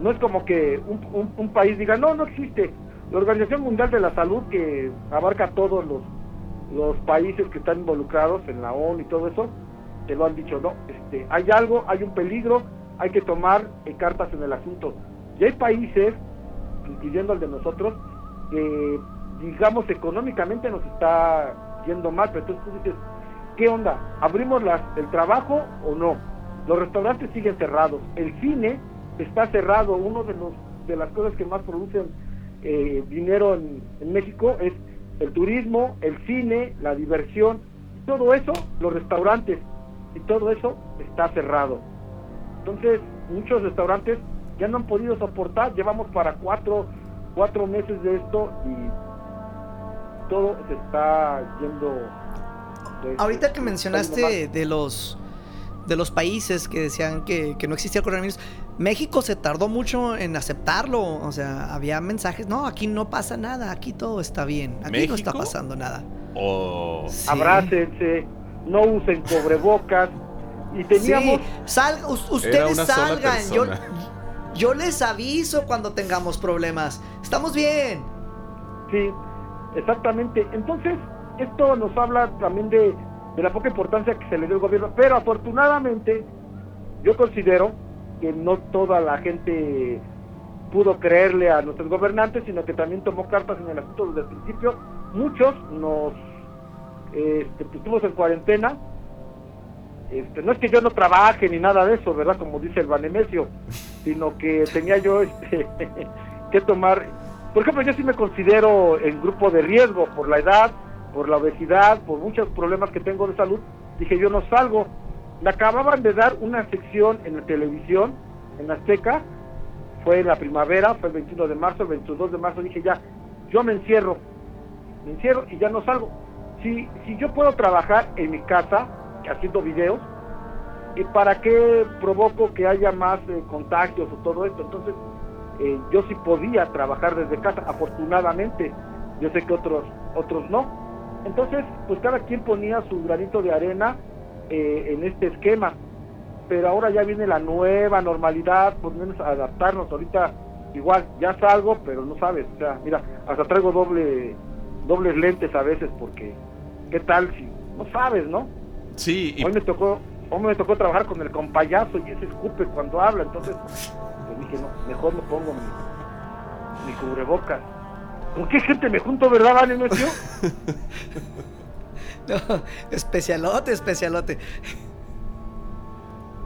No es como que un país diga, no, no existe. La Organización Mundial de la Salud, que abarca todos los, los países que están involucrados en la ONU y todo eso, te lo han dicho, no, este, hay algo, hay un peligro, hay que tomar eh, cartas en el asunto. Y hay países, incluyendo el de nosotros, que digamos económicamente nos está yendo mal, pero entonces tú dices, ¿qué onda? ¿Abrimos las, el trabajo o no? Los restaurantes siguen cerrados, el cine está cerrado, uno de los de las cosas que más producen eh, dinero en, en México es el turismo, el cine, la diversión, todo eso, los restaurantes, y todo eso está cerrado. Entonces, muchos restaurantes ya no han podido soportar, llevamos para cuatro, cuatro meses de esto y todo se está yendo. Ahorita que mencionaste de los de los países que decían que, que no existía el coronavirus, México se tardó mucho en aceptarlo. O sea, había mensajes, no, aquí no pasa nada, aquí todo está bien, aquí no está pasando nada. O Sí. Abrácense, no usen cubrebocas. Y teníamos. Sí, sal, ustedes salgan. Yo, yo les aviso cuando tengamos problemas. Estamos bien. Sí, exactamente. Entonces, esto nos habla también de, de la poca importancia que se le dio al gobierno, pero afortunadamente yo considero que no toda la gente pudo creerle a nuestros gobernantes, sino que también tomó cartas en el asunto desde el principio. Muchos nos este, estuvimos en cuarentena. Este, no es que yo no trabaje ni nada de eso, ¿verdad? Como dice el Banemesio, sino que tenía yo este, que tomar. Por ejemplo, yo sí me considero en grupo de riesgo por la edad, por la obesidad, por muchos problemas que tengo de salud. Dije, yo no salgo. Me acababan de dar una sección en la televisión, en Azteca, fue en la primavera, fue el 21 de marzo, el 22 de marzo, dije ya, yo me encierro, me encierro y ya no salgo. Si, si yo puedo trabajar en mi casa, haciendo videos, ¿y para qué provoco que haya más eh, contagios o todo esto? Entonces, eh, yo sí podía trabajar desde casa, afortunadamente, yo sé que otros, otros no. Entonces, pues cada quien ponía su granito de arena eh, en este esquema pero ahora ya viene la nueva normalidad, por lo menos adaptarnos. Ahorita igual, ya salgo, pero no sabes, o sea, mira, hasta traigo doble dobles lentes a veces porque qué tal si no sabes, ¿no? Sí, y Hoy me tocó hoy me tocó trabajar con el compayazo y ese escupe cuando habla, entonces pues dije, no, mejor me pongo mi, mi cubrebocas. ¿Con qué gente me junto, verdad, Vale, Necio? No, especialote, especialote.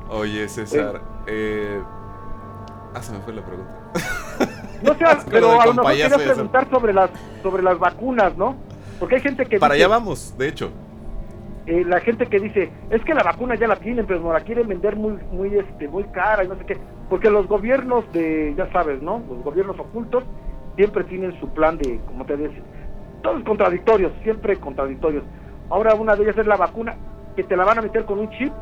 oye, César, eh... Ah, se me fue la pregunta. No sé, pero a lo mejor quería preguntar sobre las sobre las vacunas, ¿no? Porque hay gente que Para dice- allá vamos, de hecho. eh, la gente que dice es que la vacuna ya la tienen pero nos la quieren vender muy muy este muy cara y no sé qué porque los gobiernos de ya sabes no los gobiernos ocultos siempre tienen su plan de como te decía todos contradictorios siempre contradictorios ahora una de ellas es la vacuna que te la van a meter con un chip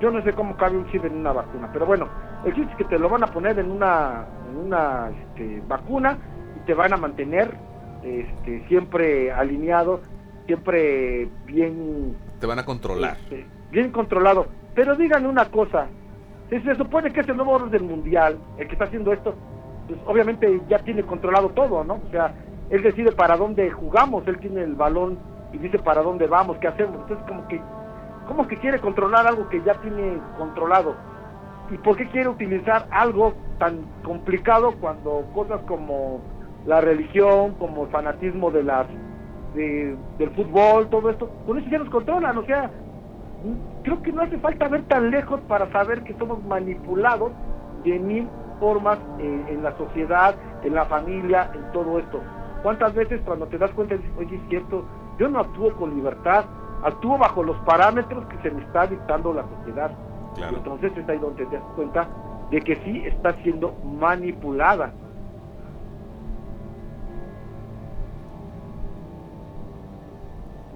yo no sé cómo cabe un chip en una vacuna pero bueno el chip es que te lo van a poner en una en una este, vacuna y te van a mantener este, siempre alineado siempre bien Te van a controlar. este, bien controlado. Pero díganme una cosa, si se supone que es el nuevo orden mundial, el que está haciendo esto, pues obviamente ya tiene controlado todo, ¿no? O sea, él decide para dónde jugamos, él tiene el balón y dice para dónde vamos, qué hacemos. Entonces como que, ¿cómo que quiere controlar algo que ya tiene controlado? ¿Y por qué quiere utilizar algo tan complicado cuando cosas como la religión, como el fanatismo de las de- del fútbol, todo esto, con eso ya nos controlan, o sea, creo que no hace falta ver tan lejos para saber que somos manipulados de mil formas eh, en la sociedad, en la familia, en todo esto. ¿Cuántas veces cuando te das cuenta dices, oye, es cierto, yo no actúo con libertad, actúo bajo los parámetros que se me está dictando la sociedad? Claro. Entonces es ahí donde te das cuenta de que sí está siendo manipulada.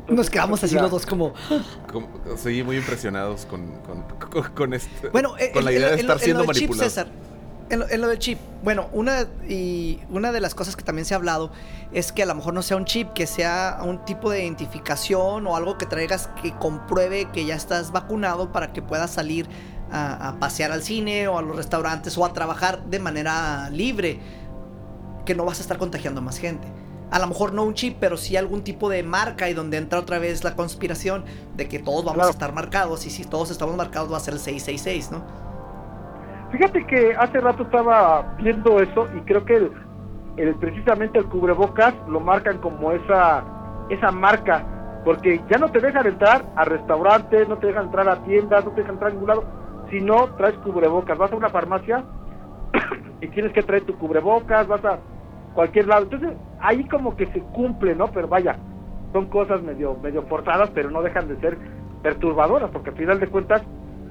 Nos quedamos así los dos como... Como- Sí, muy impresionados con, con, con, con este- Bueno, la el- idea el- de estar en siendo manipulados. César, En lo, en lo del chip, bueno, una, y una de las cosas que también se ha hablado es que a lo mejor no sea un chip, que sea un tipo de identificación o algo que traigas que compruebe que ya estás vacunado para que puedas salir a, a pasear al cine o a los restaurantes o a trabajar de manera libre, que no vas a estar contagiando a más gente. A lo mejor no un chip, pero sí algún tipo de marca y donde entra otra vez la conspiración de que todos vamos Claro. a estar marcados y si todos estamos marcados va a ser el 666, ¿no? Fíjate que hace rato estaba viendo eso y creo que el, precisamente el cubrebocas lo marcan como esa esa marca porque ya no te dejan entrar a restaurantes, no te dejan entrar a tiendas, no te dejan entrar a ningún lado si no traes cubrebocas. Vas a una farmacia y tienes que traer tu cubrebocas, vas a cualquier lado. Entonces ahí como que se cumple, ¿no? Pero vaya, son cosas medio medio forzadas, pero no dejan de ser perturbadoras porque al final de cuentas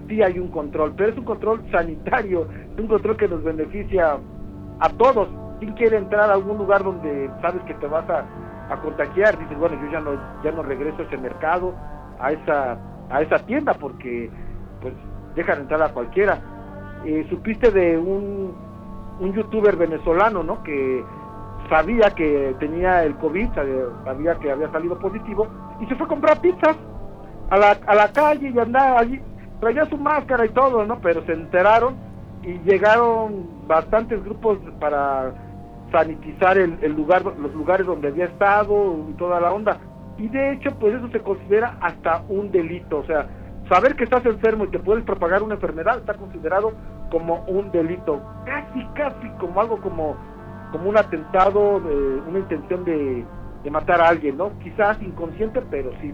sí hay un control, pero es un control sanitario, es un control que nos beneficia a todos. ¿Quién quiere entrar a algún lugar donde sabes que te vas a, a contagiar? Dices, bueno, yo ya no ya no regreso a ese mercado, a esa a esa tienda porque pues dejan entrar a cualquiera. Eh, supiste de un un youtuber venezolano, ¿no? Que sabía que tenía el COVID, sabía- que había salido positivo y se fue a comprar pizzas a la, a la calle y andaba allí, traía su máscara y todo, ¿no? Pero se enteraron y llegaron bastantes grupos para sanitizar el, el lugar, los lugares donde había estado y toda la onda. Y de hecho, pues eso se considera hasta un delito, o sea, saber que estás enfermo y que puedes propagar una enfermedad está considerado como un delito, casi, casi como algo como, como un atentado, de, una intención de, de matar a alguien, ¿no? Quizás inconsciente, pero sí,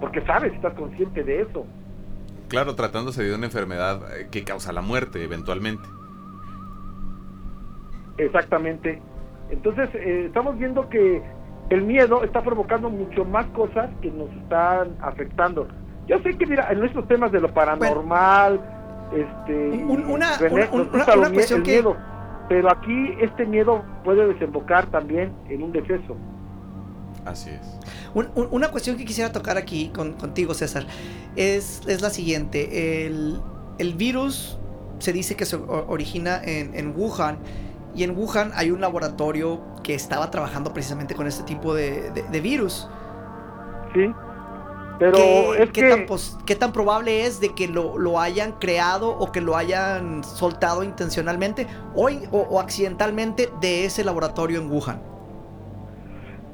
porque sabes, estás consciente de eso. Claro, tratándose de una enfermedad eh, que causa la muerte eventualmente. Exactamente. Entonces, eh, estamos viendo que el miedo está provocando mucho más cosas que nos están afectando. Yo sé que, mira, en estos temas de lo paranormal, este, Un- una- René, una- cuestión el que- miedo, pero aquí este miedo puede desembocar también en un deceso. Así es. Un- un- una cuestión que quisiera tocar aquí con- contigo, César, es, es la siguiente. El, el virus se dice que se origina en, en Wuhan y en Wuhan hay un laboratorio que estaba trabajando precisamente con este tipo de, de- de virus. ¿Sí? Pero ¿Qué, es qué que... tan pos- qué tan probable es de que lo, lo hayan creado o que lo hayan soltado intencionalmente o, o- o accidentalmente de ese laboratorio en Wuhan?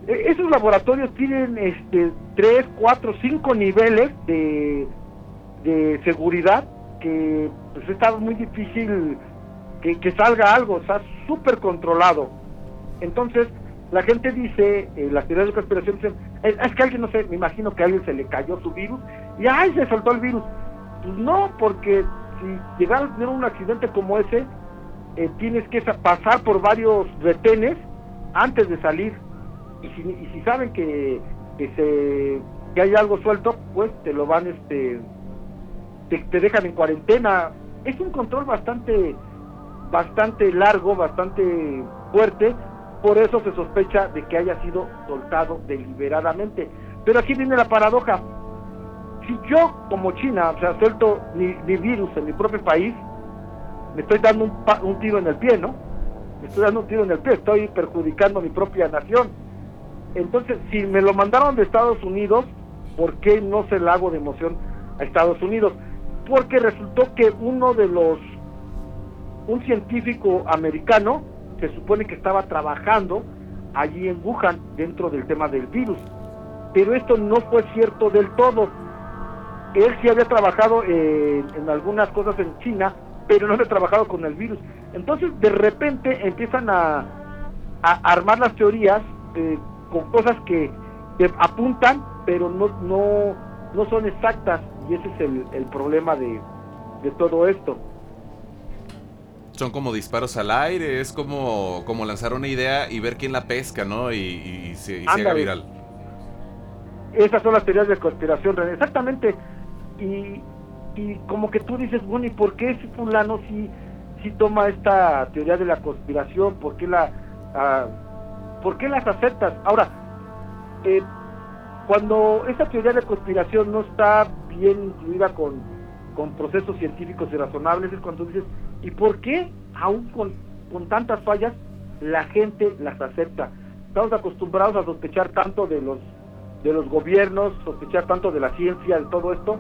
E- Esos laboratorios tienen este, tres, cuatro, cinco niveles de, de seguridad que pues está muy difícil que, que salga algo, está súper controlado. Entonces, la gente dice, eh, las teorías de conspiración dicen, es, que alguien, no sé, me imagino que a alguien se le cayó su virus y ¡ay! se soltó el virus. Pues no, porque si llegara a tener un accidente como ese, eh, tienes que sa- pasar por varios retenes antes de salir y si, y si saben que, que se que hay algo suelto pues te lo van este te, dejan en cuarentena. Es un control bastante bastante largo bastante fuerte. Por eso se sospecha de que haya sido soltado deliberadamente. Pero aquí viene la paradoja. Si yo como China o sea suelto mi, virus en mi propio país me estoy dando un, un tiro en el pie no me estoy dando un tiro en el pie estoy perjudicando a mi propia nación entonces, si me lo mandaron de Estados Unidos, ¿por qué no se la hago de emoción a Estados Unidos? Porque resultó que uno de los, un científico americano, se supone que estaba trabajando allí en Wuhan dentro del tema del virus. Pero esto no fue cierto del todo. Él sí había trabajado en, algunas cosas en China, pero no había trabajado con el virus. Entonces, de repente empiezan a, a armar las teorías eh, con cosas que, que apuntan, pero no, no, no son exactas, y ese es el, el problema de, de todo esto. Son como disparos al aire, es como, como lanzar una idea y ver quién la pesca, ¿no? Y, y- y se, y se haga viral. Esas son las teorías de conspiración, René. Exactamente. Y, y como que tú dices, bueno, ¿y por qué ese fulano sí, sí toma esta teoría de la conspiración? ¿Por qué, la, ah, ¿por qué las aceptas? Ahora, eh, cuando esta teoría de conspiración no está bien incluida con, con procesos científicos y razonables, es cuando dices, ¿y por qué aún con, con tantas fallas la gente las acepta? Estamos acostumbrados a sospechar tanto de los de los gobiernos, sospechar tanto de la ciencia, de todo esto,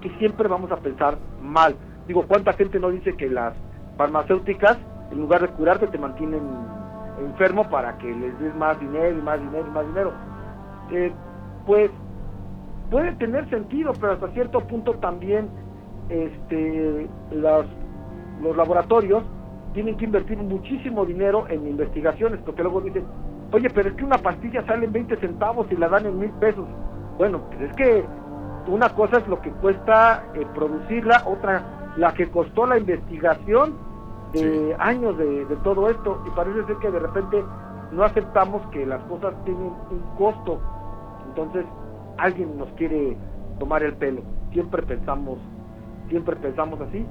que siempre vamos a pensar mal. Digo, ¿cuánta gente no dice que las farmacéuticas, en lugar de curarte, te mantienen enfermo para que les des más dinero y más dinero y más dinero? Eh, pues puede tener sentido, pero hasta cierto punto también este, los, los laboratorios tienen que invertir muchísimo dinero en investigaciones, porque luego dicen, oye, pero es que una pastilla sale en 20 centavos y la dan en mil pesos. Bueno, pues es que una cosa es lo que cuesta eh, producirla, otra la que costó la investigación de años de, de, todo esto y parece ser que de repente no aceptamos que las cosas tienen un costo. Entonces alguien nos quiere tomar el pelo. Siempre pensamos siempre pensamos así.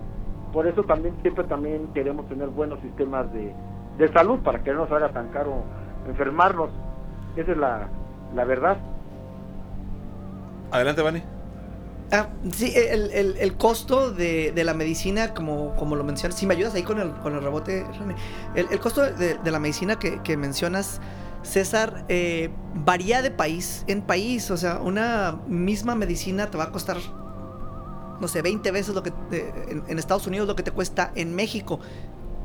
Por eso también siempre también queremos tener buenos sistemas de, de salud para que no nos haga tan caro enfermarnos. Esa es la, la verdad. Adelante Vani Ah, sí, el, el, costo de, de, la medicina, como, como lo mencionas, si me ayudas ahí con el, con el rebote, René. El, costo de, de, la medicina que, que mencionas, César, eh, varía de país en país. O sea, una misma medicina te va a costar, no sé, 20 veces lo que en, en Estados Unidos lo que te cuesta en México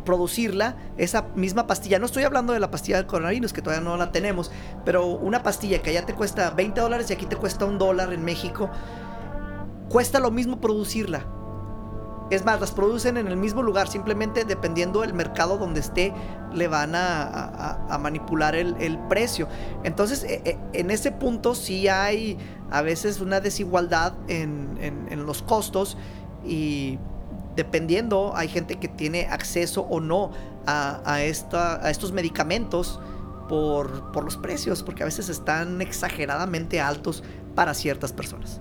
producirla, esa misma pastilla. No estoy hablando de la pastilla del coronavirus, que todavía no la tenemos, pero una pastilla que allá te cuesta 20 dólares y aquí te cuesta un dólar en México cuesta lo mismo producirla. Es más, las producen en el mismo lugar, simplemente dependiendo del mercado donde esté, le van a, manipular el, precio. Entonces, e, en ese punto sí hay a veces una desigualdad en, los costos y dependiendo, hay gente que tiene acceso o no a estos medicamentos por, por los precios, porque a veces están exageradamente altos para ciertas personas.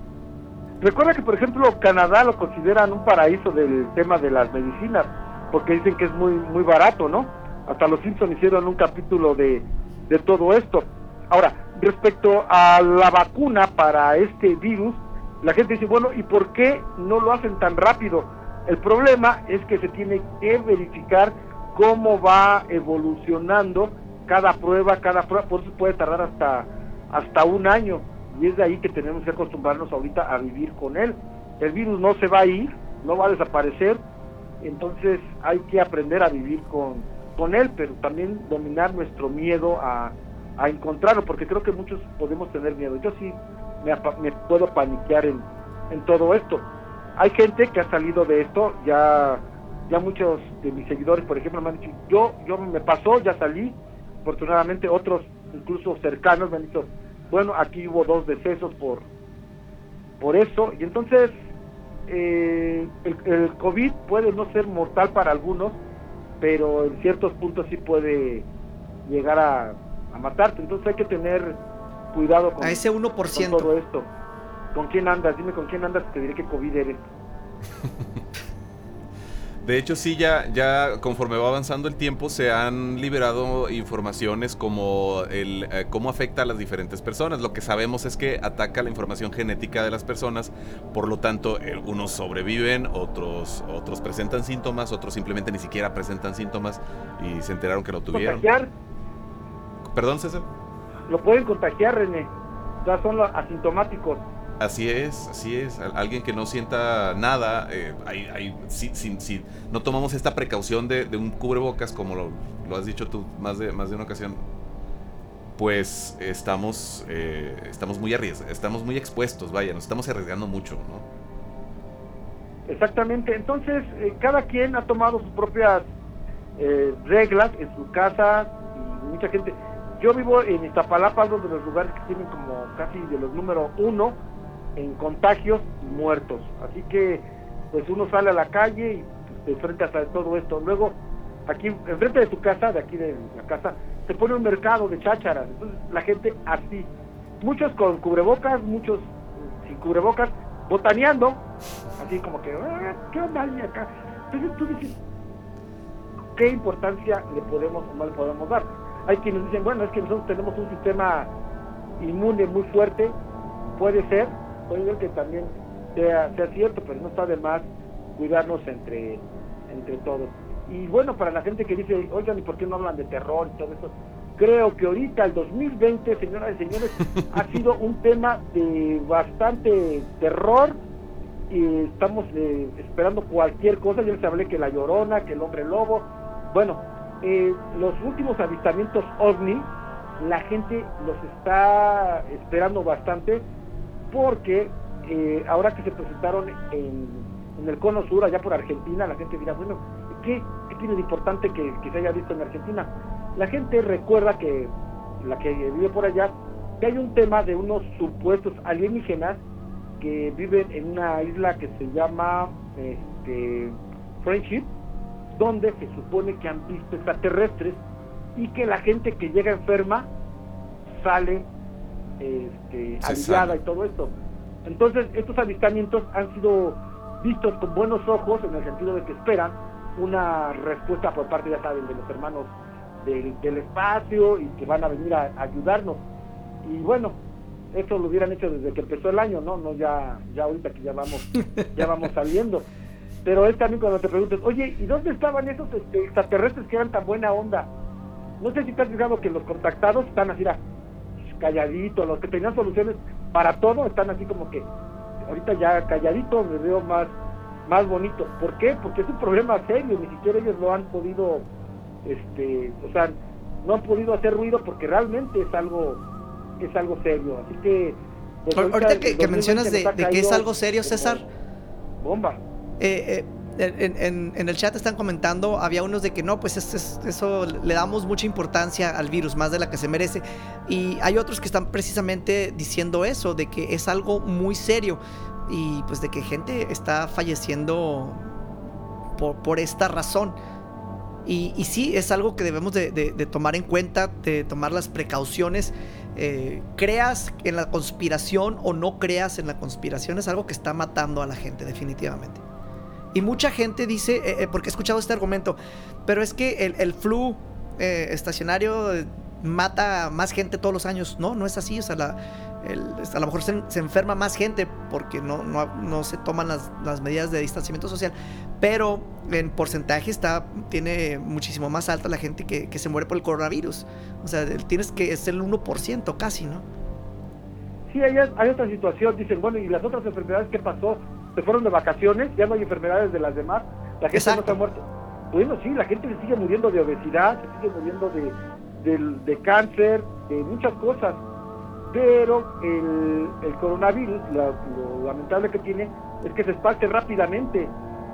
Recuerda que, por ejemplo, Canadá lo consideran un paraíso del tema de las medicinas, porque dicen que es muy muy barato, ¿no? Hasta los Simpsons hicieron un capítulo de, de todo esto. Ahora, respecto a la vacuna para este virus, la gente dice, bueno, ¿y por qué no lo hacen tan rápido? El problema es que se tiene que verificar cómo va evolucionando cada prueba, cada prueba, por eso puede tardar hasta, hasta un año y es de ahí que tenemos que acostumbrarnos ahorita a vivir con él. El virus no se va a ir, no va a desaparecer, entonces hay que aprender a vivir con, con él, pero también dominar nuestro miedo a, a encontrarlo, porque creo que muchos podemos tener miedo. Yo sí me, me puedo paniquear en, en todo esto. Hay gente que ha salido de esto, ya ya muchos de mis seguidores, por ejemplo, me han dicho, yo, yo me pasó, ya salí, afortunadamente otros incluso cercanos me han dicho, bueno, aquí hubo dos decesos por, por eso, y entonces eh, el, el, COVID puede no ser mortal para algunos, pero en ciertos puntos sí puede llegar a, a matarte, entonces hay que tener cuidado con, a ese 1%. con todo esto. ¿Con quién andas? Dime con quién andas, te diré que COVID eres. De hecho, sí, ya, ya conforme va avanzando el tiempo, se han liberado informaciones como el eh, cómo afecta a las diferentes personas. Lo que sabemos es que ataca la información genética de las personas, por lo tanto, eh, unos sobreviven, otros, otros presentan síntomas, otros simplemente ni siquiera presentan síntomas y se enteraron que lo tuvieron. ¿Contagiar? ¿Perdón, César? Lo pueden contagiar, René. Ya son los asintomáticos. Así es, así es. Alguien que no sienta nada, eh, hay, hay, si, si, si, no tomamos esta precaución de, un cubrebocas, como lo, has dicho tú más de, más de una ocasión, pues estamos, eh, estamos muy arriesgados, estamos muy expuestos, vaya, nos estamos arriesgando mucho, ¿no? Exactamente, entonces eh, cada quien ha tomado sus propias eh, reglas en su casa y mucha gente. Yo vivo en Iztapalapa, uno de los lugares que tienen como casi de los número uno en contagios y muertos. Así que pues uno sale a la calle y pues, te enfrentas a todo esto. Luego, aquí enfrente de tu casa, de aquí de la casa, se pone un mercado de chácharas. Entonces la gente así, muchos con cubrebocas, muchos sin cubrebocas, botaneando, así como que, ah, ¿qué onda hay acá? Entonces tú dices, ¿qué importancia le podemos o no le podemos dar? Hay quienes dicen, bueno, es que nosotros tenemos un sistema inmune muy fuerte, puede ser, puede ser que también sea, sea cierto, pero no está de más cuidarnos entre, entre todos. Y bueno, para la gente que dice, oigan, ¿y por qué no hablan de terror y todo eso? Creo que ahorita, el 2020, señoras y señores, ha sido un tema de bastante terror y estamos eh, esperando cualquier cosa. Yo les hablé que la llorona, que el hombre lobo. Bueno, eh, los últimos avistamientos ovni, la gente los está esperando bastante porque eh, ahora que se presentaron en, el cono sur, allá por Argentina, la gente dirá, bueno, ¿qué, qué tiene de importante que, que, se haya visto en Argentina? La gente recuerda que, la que vive por allá, que hay un tema de unos supuestos alienígenas que viven en una isla que se llama este, Friendship, donde se supone que han visto extraterrestres y que la gente que llega enferma sale este, aliviada y todo esto. Entonces, estos avistamientos han sido vistos con buenos ojos en el sentido de que esperan una respuesta por parte, ya saben, de los hermanos del, del espacio y que van a venir a, a, ayudarnos. Y bueno, eso lo hubieran hecho desde que empezó el año, ¿no? No ya, ya ahorita que ya vamos, ya vamos saliendo. Pero es también cuando te preguntas, oye, ¿y dónde estaban esos este, extraterrestres que eran tan buena onda? No sé si te has fijado que los contactados están así, calladitos, los que tenían soluciones para todo están así como que ahorita ya calladitos me veo más más bonito. ¿Por qué? Porque es un problema serio, ni siquiera ellos lo han podido este, o sea, no han podido hacer ruido porque realmente es algo es algo serio. Así que pues, ahorita, ahorita que, que mencionas de, de, que es algo serio, César. Bomba. Eh, eh, en, en, en, el chat están comentando, había unos de que no, pues es, es, eso le damos mucha importancia al virus, más de la que se merece. Y hay otros que están precisamente diciendo eso, de que es algo muy serio y pues de que gente está falleciendo por, por esta razón. Y, y, sí, es algo que debemos de, de, de, tomar en cuenta, de tomar las precauciones. Eh, creas en la conspiración o no creas en la conspiración, es algo que está matando a la gente definitivamente. Y mucha gente dice, eh, eh, porque he escuchado este argumento, pero es que el, flu eh, estacionario mata más gente todos los años. No, no es así. O sea, la, el, a lo mejor se, se, enferma más gente porque no, no, no se toman las, las, medidas de distanciamiento social, pero en porcentaje está, tiene muchísimo más alta la gente que, que se muere por el coronavirus. O sea, tienes que es el 1% casi, ¿no? Sí, hay, hay otra situación. Dicen, bueno, ¿y las otras enfermedades qué pasó? Se fueron de vacaciones, ya no hay enfermedades de las demás, la gente Exacto. no se ha muerto. Bueno, sí, la gente se sigue muriendo de obesidad, se sigue muriendo de, de, de cáncer, de muchas cosas, pero el, el coronavirus, la, lo lamentable que tiene es que se esparce rápidamente,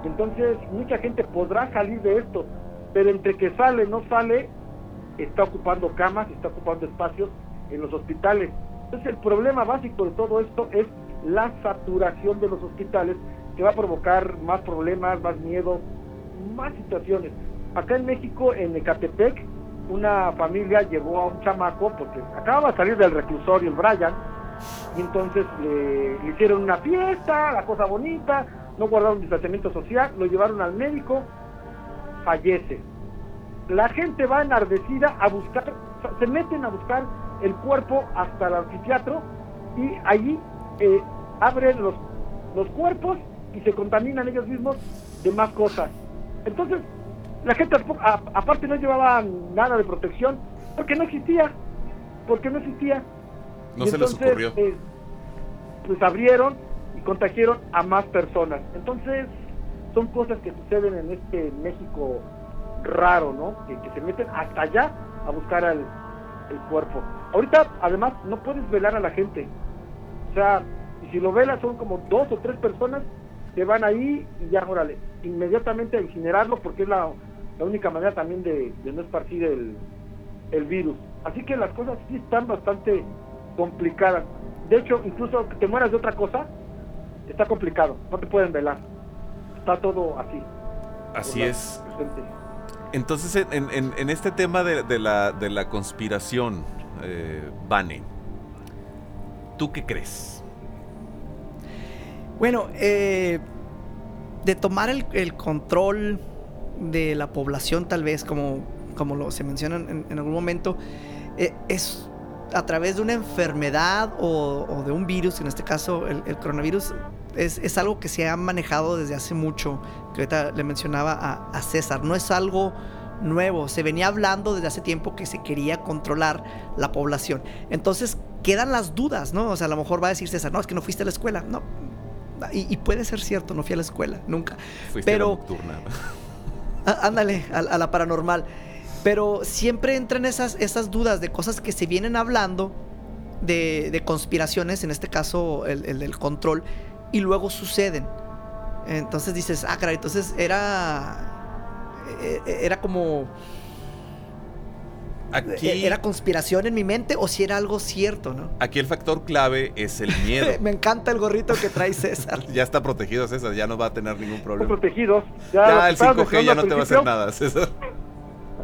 entonces mucha gente podrá salir de esto, pero entre que sale, no sale, está ocupando camas, está ocupando espacios en los hospitales. Entonces el problema básico de todo esto es la saturación de los hospitales que va a provocar más problemas, más miedo, más situaciones. Acá en México, en Ecatepec, una familia llevó a un chamaco, porque acababa de salir del reclusorio el Brian, y entonces le, le hicieron una fiesta, la cosa bonita, no guardaron distanciamiento social, lo llevaron al médico, fallece. La gente va enardecida a buscar, se meten a buscar el cuerpo hasta el anfiteatro y allí eh, abren los, los cuerpos y se contaminan ellos mismos de más cosas. Entonces, la gente a, aparte no llevaba nada de protección porque no existía, porque no existía. No y se entonces, les ocurrió. Eh, pues abrieron y contagiaron a más personas. Entonces, son cosas que suceden en este México raro, ¿no? Que, que se meten hasta allá a buscar al, el cuerpo. Ahorita, además, no puedes velar a la gente. O sea, y si lo velas son como dos o tres personas que van ahí y ya, órale, inmediatamente a incinerarlo porque es la, la única manera también de, de no esparcir el, el, virus. Así que las cosas sí están bastante complicadas. De hecho, incluso que te mueras de otra cosa, está complicado, no te pueden velar. Está todo así. Así es. Presente. Entonces, en, en, en, este tema de, de, la, de la conspiración, eh, Vane, ¿tú qué crees? Bueno, eh, de tomar el, control de la población, tal vez, como, como lo, se menciona en, algún momento, eh, es a través de una enfermedad o, de un virus, en este caso el, coronavirus, es, es algo que se ha manejado desde hace mucho, que ahorita le mencionaba a, a César, no es algo nuevo, se venía hablando desde hace tiempo que se quería controlar la población. Entonces quedan las dudas, ¿no? O sea, a lo mejor va a decir César, no, es que no fuiste a la escuela, no. Y, y puede ser cierto, no fui a la escuela, nunca. Fuiste a la Pero, nocturna. á- ándale, a, a la paranormal. Pero siempre entran esas, esas dudas de cosas que se vienen hablando, de, de conspiraciones, en este caso el, el del control, y luego suceden. Entonces dices, ah, caray, entonces era. eh, eh, Era como. Aquí, eh, ¿Era conspiración en mi mente o si era algo cierto, no? aquí el factor clave es el miedo. Me encanta el gorrito que trae César. ya está protegido César, ya no va a tener ningún problema. protegidos. Ya que el estabas 5G ya no te va a hacer nada, César.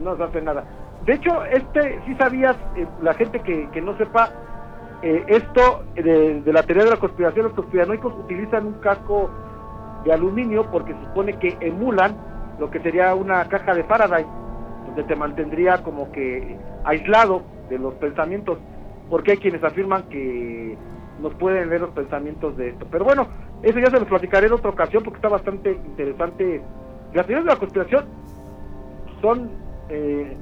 No se hace nada. De hecho, este, sí sabías, eh, la gente que, que no sepa, eh, esto de, de la teoría de la conspiración, los conspiranoicos utilizan un casco de aluminio porque se supone que emulan lo que sería una caja de Faraday, donde te mantendría como que aislado de los pensamientos, porque hay quienes afirman que nos pueden leer los pensamientos de esto. Pero bueno, eso ya se los platicaré en otra ocasión porque está bastante interesante. Las teorías de la conspiración son eh,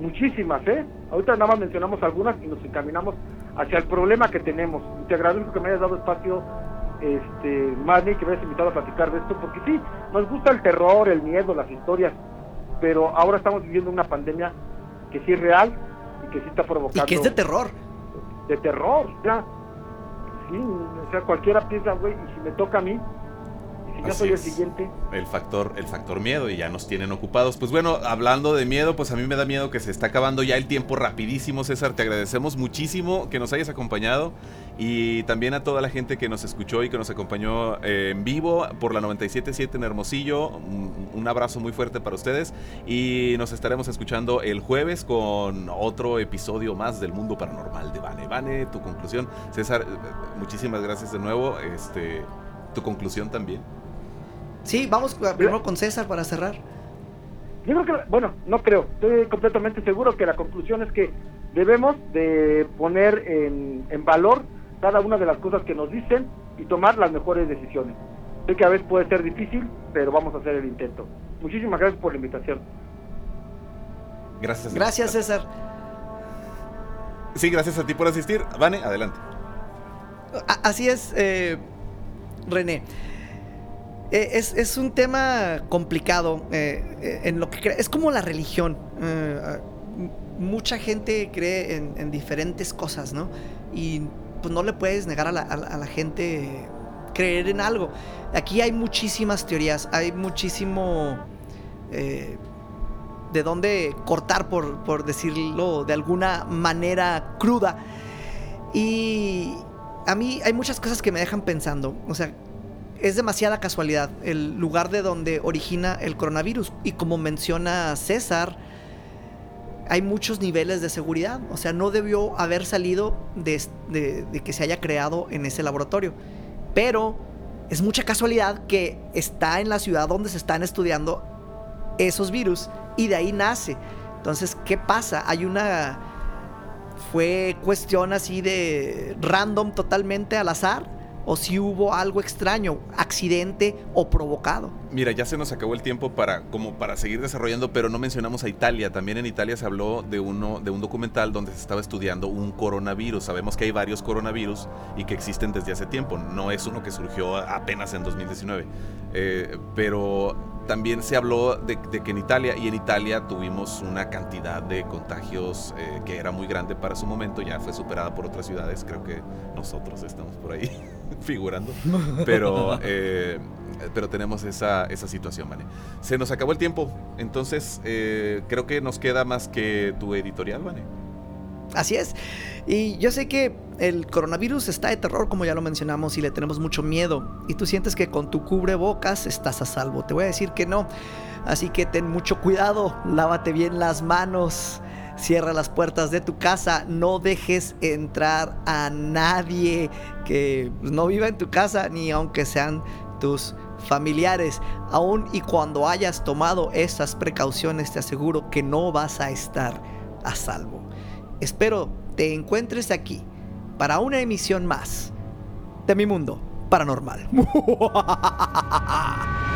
muchísimas, ¿eh? Ahorita nada más mencionamos algunas y nos encaminamos hacia el problema que tenemos. Y te agradezco que me hayas dado espacio, este, Manny, que me hayas invitado a platicar de esto, porque sí, nos gusta el terror, el miedo, las historias, pero ahora estamos viviendo una pandemia que sí es real y que sí está Y provocando que es de terror. de terror, ya. Sí, o sea, cualquiera piensa, güey, y si me toca a mí, y si yo Así soy el es. siguiente, El factor, el factor miedo y ya nos tienen ocupados. Pues bueno, hablando de miedo, pues a mí me da miedo que se está acabando ya el tiempo rapidísimo, César. Te agradecemos muchísimo que nos hayas acompañado y también a toda la gente que nos escuchó y que nos acompañó eh, en vivo por la 97.7 en Hermosillo. Un, un abrazo muy fuerte para ustedes y nos estaremos escuchando el jueves con otro episodio más del Mundo Paranormal de Vane. Vane, tu conclusión. César, eh, muchísimas gracias de nuevo. Este, tu conclusión también. Sí, vamos primero con César para cerrar. Yo creo que, bueno, no creo, estoy completamente seguro que la conclusión es que debemos de poner en, en valor cada una de las cosas que nos dicen y tomar las mejores decisiones. Sé que a veces puede ser difícil, pero vamos a hacer el intento. Muchísimas gracias por la invitación. Gracias. Gracias, César. Sí, gracias a ti por asistir. Vane, adelante. Así es, eh, René. Eh, es, es un tema complicado eh, eh, en lo que es como la religión. Eh, mucha gente cree en, en diferentes cosas, ¿no? Y pues no le puedes negar a la, a la- gente creer en algo. Aquí hay muchísimas teorías, hay muchísimo eh, de dónde cortar, por, por decirlo de alguna manera cruda. Y a mí hay muchas cosas que me dejan pensando. O sea, es demasiada casualidad el lugar de donde origina el coronavirus. Y como menciona César, hay muchos niveles de seguridad. O sea, no debió haber salido de, que se haya creado en ese laboratorio. Pero es mucha casualidad que está en la ciudad donde se están estudiando esos virus y de ahí nace. Entonces, ¿qué pasa? Hay una... Fue cuestión así de random totalmente al azar o si hubo algo extraño, accidente o provocado. Mira, ya se nos acabó el tiempo para como para seguir desarrollando, pero no mencionamos a Italia. También en Italia se habló de uno de un documental donde se estaba estudiando un coronavirus. Sabemos que hay varios coronavirus y que existen desde hace tiempo. No es uno que surgió apenas en 2019, Eh, pero también se habló de, que en Italia y en Italia tuvimos una cantidad de contagios eh, que era muy grande para su momento. Ya fue superada por otras ciudades. Creo que nosotros estamos por ahí figurando, pero eh, pero tenemos esa, esa situación, ¿vale? Se nos acabó el tiempo, entonces eh, creo que nos queda más que tu editorial, ¿vale? Así es. Y yo sé que el coronavirus está de terror, como ya lo mencionamos, y le tenemos mucho miedo. Y tú sientes que con tu cubrebocas estás a salvo. Te voy a decir que no. Así que ten mucho cuidado, lávate bien las manos, cierra las puertas de tu casa, no dejes entrar a nadie que no viva en tu casa, ni aunque sean tus familiares. Aún y cuando hayas tomado esas precauciones, te aseguro que no vas a estar a salvo. Espero te encuentres aquí para una emisión más de mi mundo paranormal.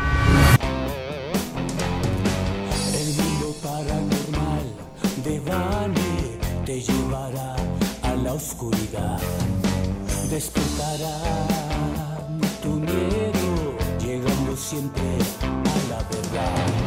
Despertará tu miedo, llegando siempre a la verdad.